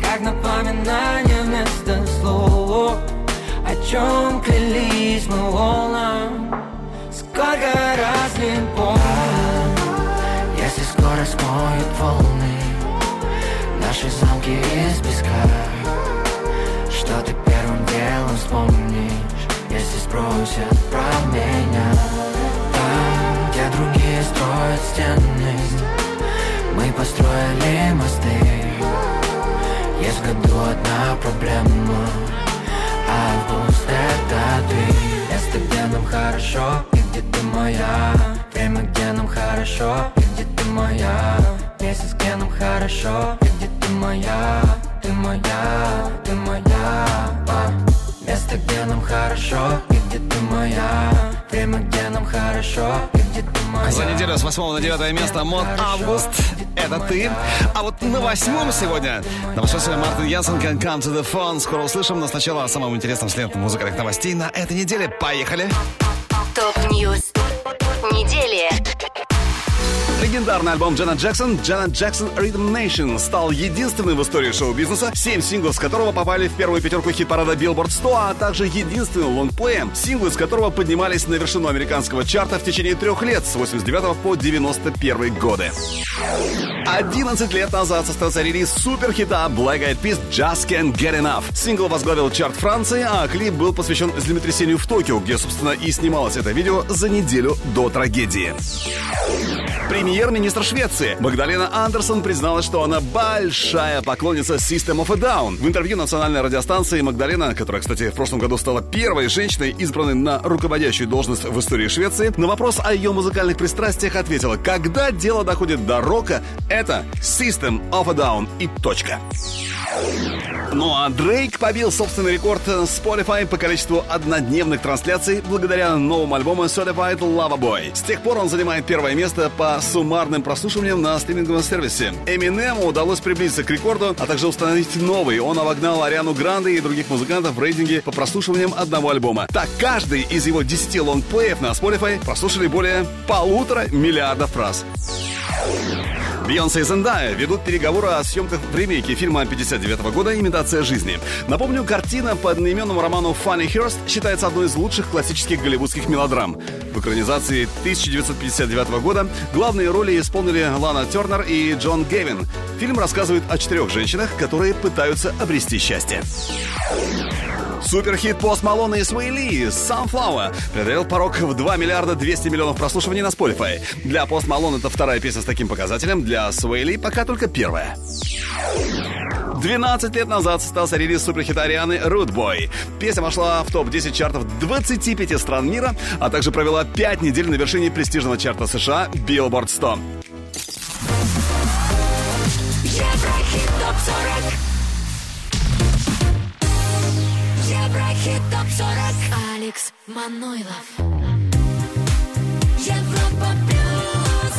Как напоминание вместо слов. О чем Наши замки из песка. Что ты первым делом вспомнишь Если спросят про меня? Там, где другие строят стены. Мы построили мосты. Есть в году одна проблема. Август это ты Место, где нам хорошо И где ты моя? Время, где нам хорошо И где ты моя? Месяц, где нам хорошо И ты моя Ты моя, ты моя а. Место, где нам хорошо И где ты моя Время, где нам хорошо И где ты моя За неделю с 8 на 9 место Мот Август. Это ты. А вот на восьмом сегодня, на восьмом сегодня Мартин Янсен Can Come to the Phone. Скоро услышим, но сначала о самом интересном среди музыкальных новостей на этой неделе. Поехали! Top News недели. Легендарный альбом Джанет Джексон Janet Jackson Rhythm Nation стал единственным в истории шоу-бизнеса, семь синглов с которого попали в первую пятерку хит-парада Billboard 100, а также единственным лонгплеем, синглы с которого поднимались на вершину американского чарта в течение трех лет с 89 по 91 годы. 11 лет назад состоялся релиз суперхита Black Eyed Peas Just Can't Get Enough. Сингл возглавил чарт Франции, а клип был посвящен землетрясению в Токио, где, собственно, и снималось это видео за неделю до трагедии. Премьер-министр Швеции Магдалена Андерсон призналась, что она большая поклонница System of a Down. В интервью национальной радиостанции Магдалена, которая, кстати, в прошлом году стала первой женщиной, избранной на руководящую должность в истории Швеции, на вопрос о ее музыкальных пристрастиях ответила, когда дело доходит до рока, это System of a Down и точка. Ну а Дрейк побил собственный рекорд Spotify по количеству однодневных трансляций благодаря новому альбому Certified Lover Boy. С тех пор он занимает первое место по суммарным прослушиваниям на стриминговом сервисе. Эминему удалось приблизиться к рекорду, а также установить новый. Он обогнал Ариану Гранде и других музыкантов в рейтинге по прослушиваниям одного альбома. Так, каждый из его 10 лонгплеев на Spotify прослушали более полутора миллиардов раз. Бейонсе и Зендая ведут переговоры о съемках в ремейке фильма 59 года «Имитация жизни». Напомню, картина по одноименному роману «Фанни Хёрст» считается одной из лучших классических голливудских мелодрам. В экранизации 1959 года главные роли исполнили Лана Тернер и Джон Гевин. Фильм рассказывает о четырех женщинах, которые пытаются обрести счастье. Суперхит Пост Малона и Ли «Sunflower» преодолел порог в 2 миллиарда 200 миллионов прослушиваний на Spotify. Для Пост Малон это вторая песня с таким показателем, для Ли пока только первая. 12 лет назад состоялся релиз суперхита Арианы «Root Boy». Песня вошла в топ-10 чартов 25 стран мира, а также провела 5 недель на вершине престижного чарта США Billboard 100. Еврохит ТОП-40 Еврохит ТОП-40 Алекс Манойлов Европа Плюс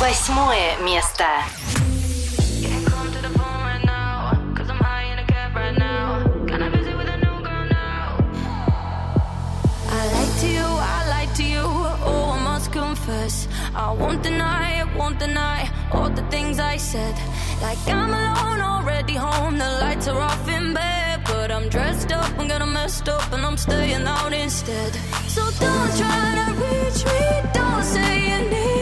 Восьмое место. I lied to you, I lied to you. Oh, I must confess. I won't deny, I won't deny all the things I said. Like I'm alone, already home. The lights are off in bed, but I'm dressed up, I'm gonna messed up, and I'm staying out instead. So don't try to reach me, don't say you need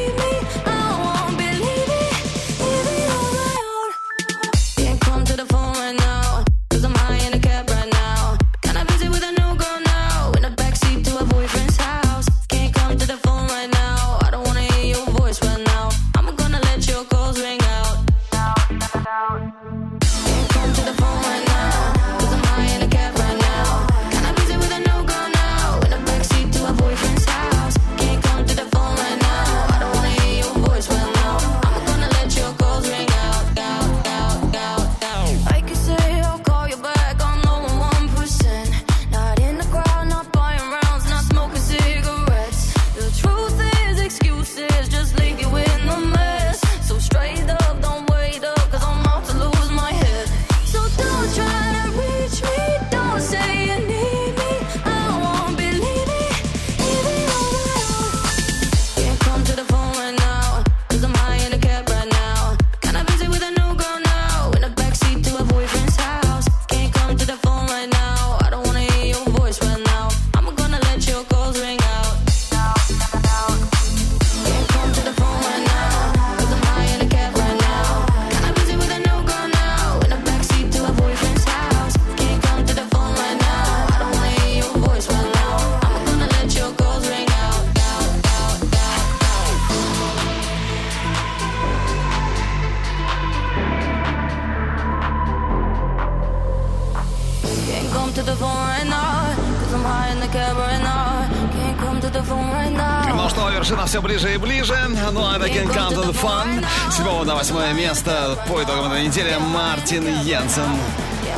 этой недели Мартин Йенсен.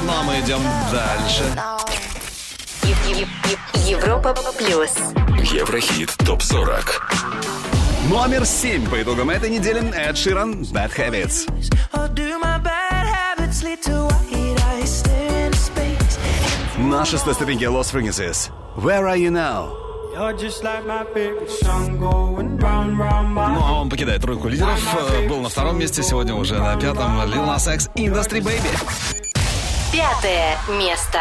Ну а мы идем дальше. Европа плюс. Еврохит ТОП-40. Номер 7 по итогам этой недели Эд Ширан Bad Habits. На шестой ступеньке Los Frequencies. Where are you now? You're just like my favorite song going round, round, round. Ну, а он покидает тройку лидеров. Э, Был на втором месте, сегодня уже на пятом. Lil Nas X Industry Baby. Пятое место.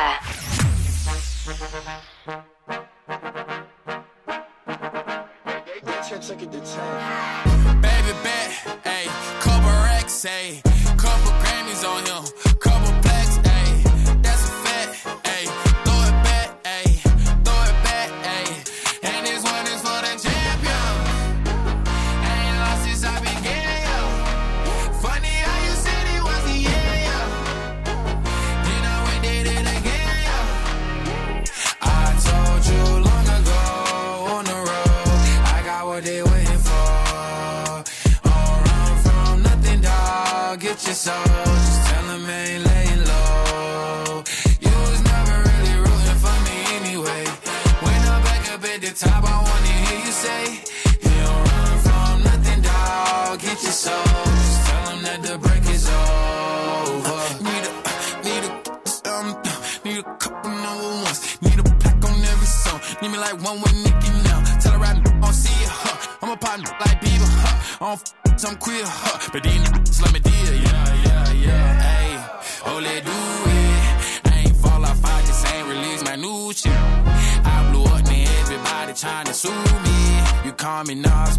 Baby bet, ayy, couple racks, ayy, one with Nicki now. Tell her right now, see huh? I'm a partner like Bieber, huh? I don't f- I'm queer, huh? But these niggas let me deal, yeah, yeah, yeah. Hey, oh, let do it. I ain't fall off, I just ain't release my new shit. I blew up, and everybody trying to sue me. You call me Nas,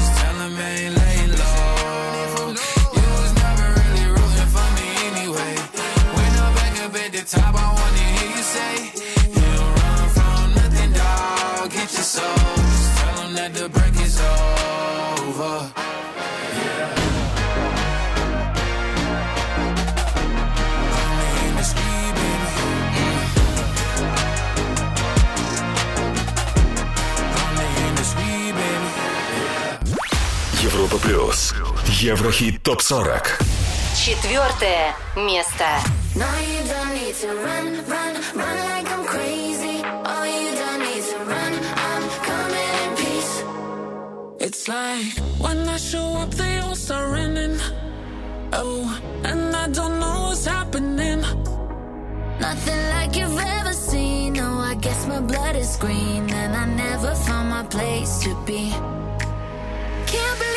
плюс. Еврохит ТОП-40. Четвертое место. No, you don't need to run, run, run like I'm crazy. Oh, you don't need to run. I'm coming in peace. It's like when I show up, they all start running. Oh, and I don't know what's happening. Nothing like you've ever seen. No, I guess my blood is green, and I never found my place to be.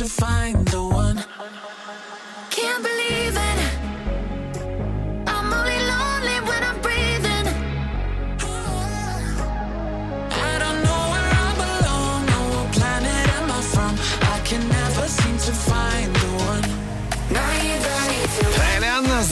To find the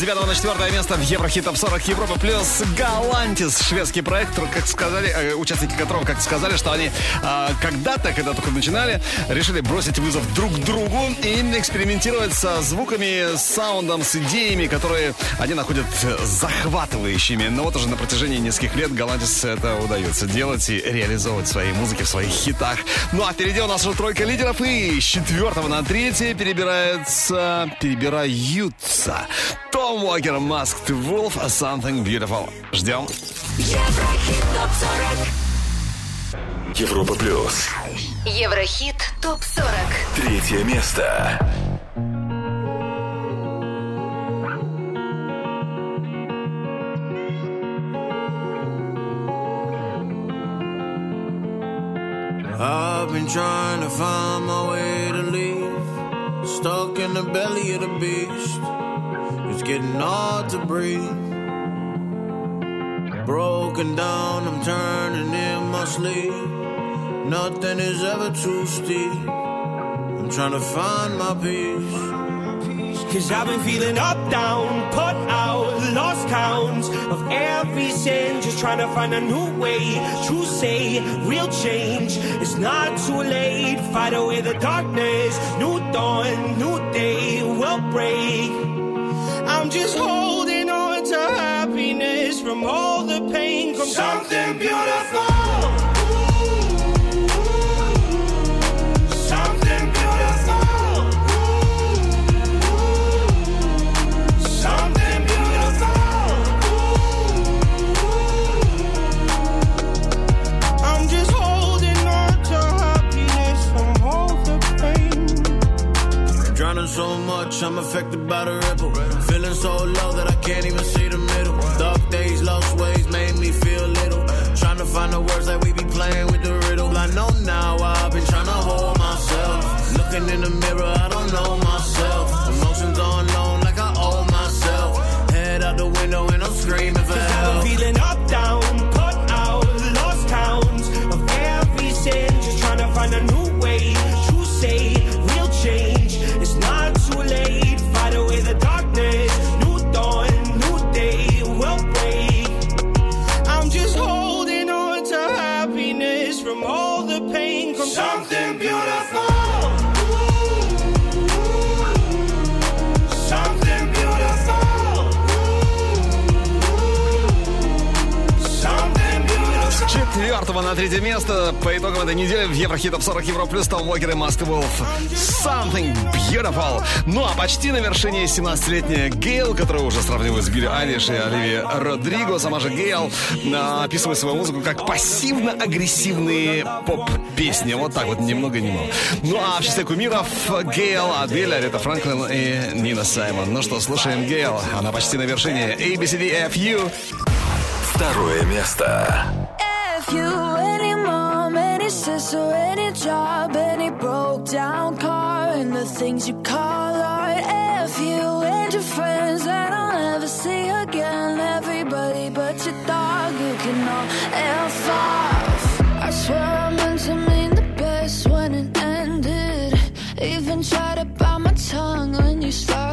9 на 4 место в Еврохит Топ 40 Европа плюс Галантис, шведский проект, как сказали, э, участники которого, как сказали, что они э, когда-то, когда только начинали, решили бросить вызов друг другу и экспериментировать со звуками, саундом, с идеями, которые они находят захватывающими. Но вот уже на протяжении нескольких лет Галантис это удается делать и реализовывать в своей музыке, в своих хитах. Ну а впереди у нас уже тройка лидеров и с четвертого на третье перебираются, перебираются Том Уокер, Masked Wolf, Something Beautiful. Ждем. Еврохит топ 40. Европа плюс. Еврохит ТОП-40. Третье место. I've been trying to find my way to. Stuck in the belly of the beast. It's getting hard to breathe. Broken down, I'm turning in my sleep. Nothing is ever too steep. I'm trying to find my peace. Cause I've been feeling up, down, put out, lost count of every sin. Just trying to find a new way to say real change. It's not too late, fight away the darkness. New dawn, new day will break. I'm just holding on to happiness from all the pain. Come something beautiful. Much, I'm affected by the ripple. Feeling so low that I can't even see the middle. Dark days, lost ways made me feel little. Trying to find the words that we be playing with the riddle. I know now I've been trying to hold myself. Looking in the mirror, I don't know myself. Третье место по итогам этой недели в Еврохит Топ 40 Евро плюс Том Уокер и Маст Wolf. Something Beautiful. Ну а почти на вершине 17-летняя Гейл, которая уже сравнивают с Билли Айлиш и Оливия Родриго. Сама же Гейл а, описывает свою музыку как пассивно-агрессивные поп-песни. Вот так вот, ни много ни мало. Ну а в числе кумиров Гейл, Адель, Арита Франклин и Нина Саймон. Ну что, слушаем Гейл. Она почти на вершине ABCDFU. Второе место. If you, sister, any job, any broke down car, and the things you call art. If you and your friends that I'll never see again, everybody but your dog, you can all F off. I swear I meant to mean the best when it ended. Even tried to bite my tongue when you started.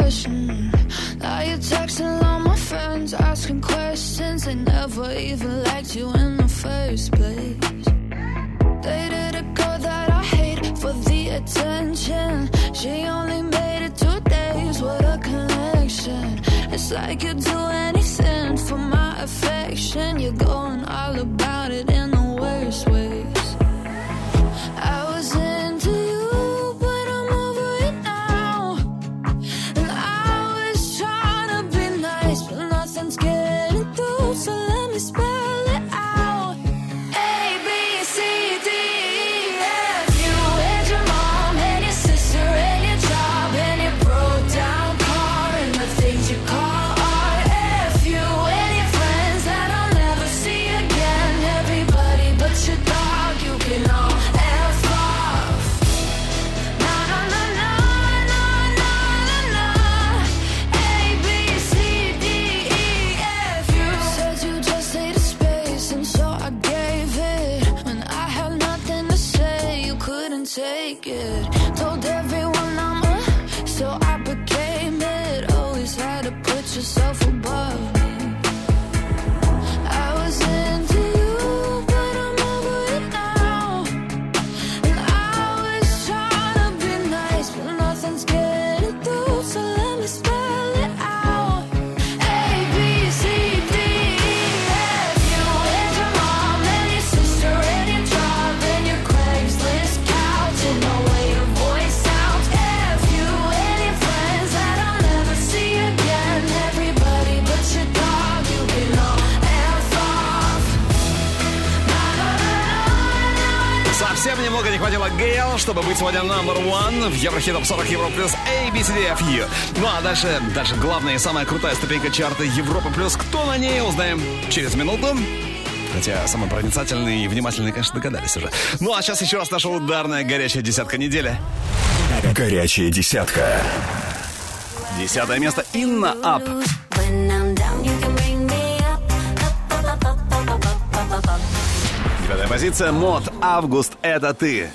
Now you're texting all my friends, asking questions. They never even liked you in the first place. Dated a girl that I hate for the attention. She only made it two days with a connection. It's like you'd do anything for my affection. You're going all Хватило Гейл, чтобы быть сегодня номер one в Еврохит Топ 40 Евро плюс ABCDFU. Ну а дальше, дальше главная и самая крутая ступенька чарта Европа плюс. Кто на ней, узнаем через минуту. Хотя самые проницательные и внимательные, конечно, догадались уже. Ну а сейчас еще раз наша ударная горячая десятка недели. Горячая десятка. Десятое место Инна Ап. Позиция Мод Август это ты.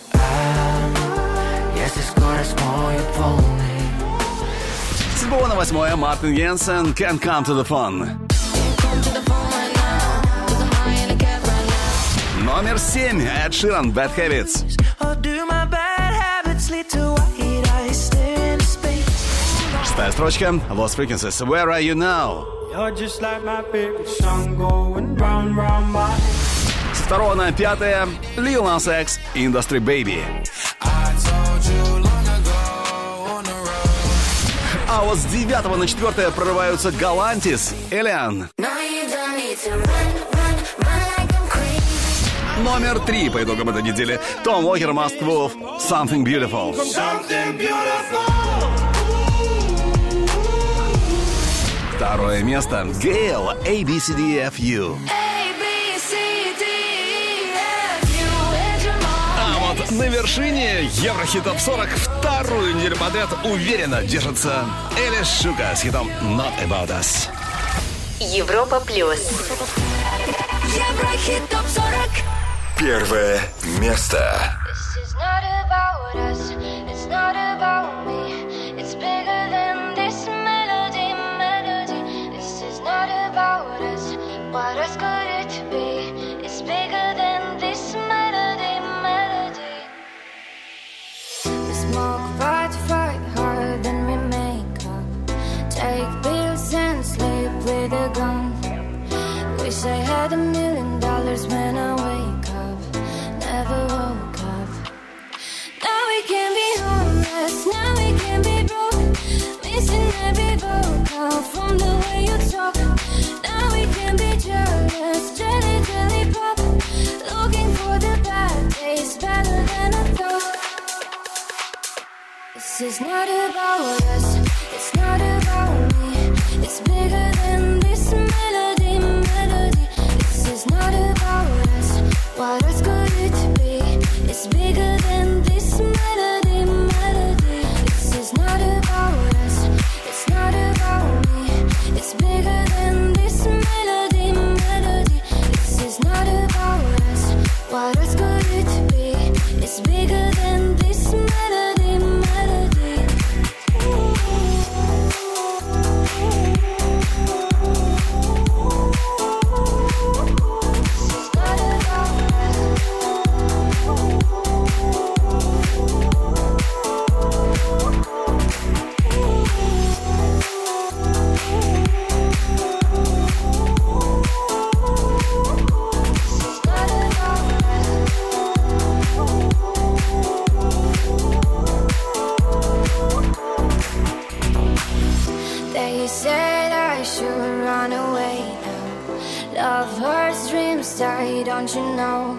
Если скоро смоют волны С седьмого на восьмое Мартин Йенсен Can't Come to the Fun. Номер семь Эд Ширан Bad Habits. Шестая строчка Lost Frequencies Where Are You Now. You're just like my favorite song going round, round my С второго на пятое Lil Nas X Industry Baby. А вот с девятого на четвертое прорываются Галантис Элиан. Номер три по итогам этой недели Том Уокер Must Wolf Something Beautiful. Something beautiful. Второе место Гейл ABCDFU. A на вершине Еврохит Топ 40 вторую неделю подряд уверенно держится Элис Шука с хитом Not About Us. Европа плюс. Еврохит топ 40. Первое место. This is not about us, with a gun. Wish I had a million dollars when I wake up. Never woke up. Now we can be homeless, now we can be broke. Missing every vocal from the way you talk. Now we can be jealous, jelly, jelly pop. Looking for the bad days, better than I thought. This is not about us, it's not about What else could it be? It's bigger than this melody, melody. This is not about us. It's not about me. It's bigger than this melody, melody. This is not about us. What else don't you know?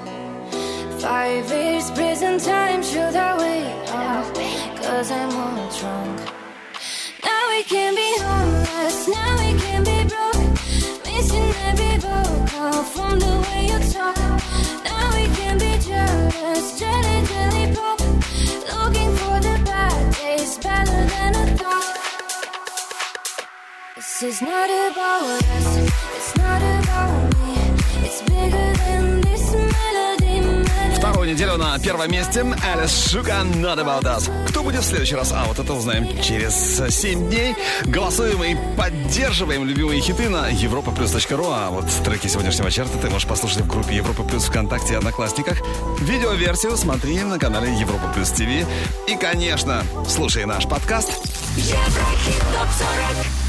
Five years prison time, should I wait? Cause I'm all drunk. Now we can be homeless, now we can be broke. Missing every vocal from the way you talk. Now we can be jealous, jelly, jelly pop. Looking for the bad days, better than I thought. This is not about us, it's not about me. Неделю на первом месте Алис Шука Not About Us. Кто будет в следующий раз? А, вот это узнаем через 7 дней. Голосуем и поддерживаем любимые хиты на europaplus.ru. А вот треки сегодняшнего чарта ты можешь послушать в группе Европа Плюс ВКонтакте и Одноклассниках. Видеоверсию смотри на канале Европа Плюс ТВ. И, конечно, слушай наш подкаст Еврохит топ 40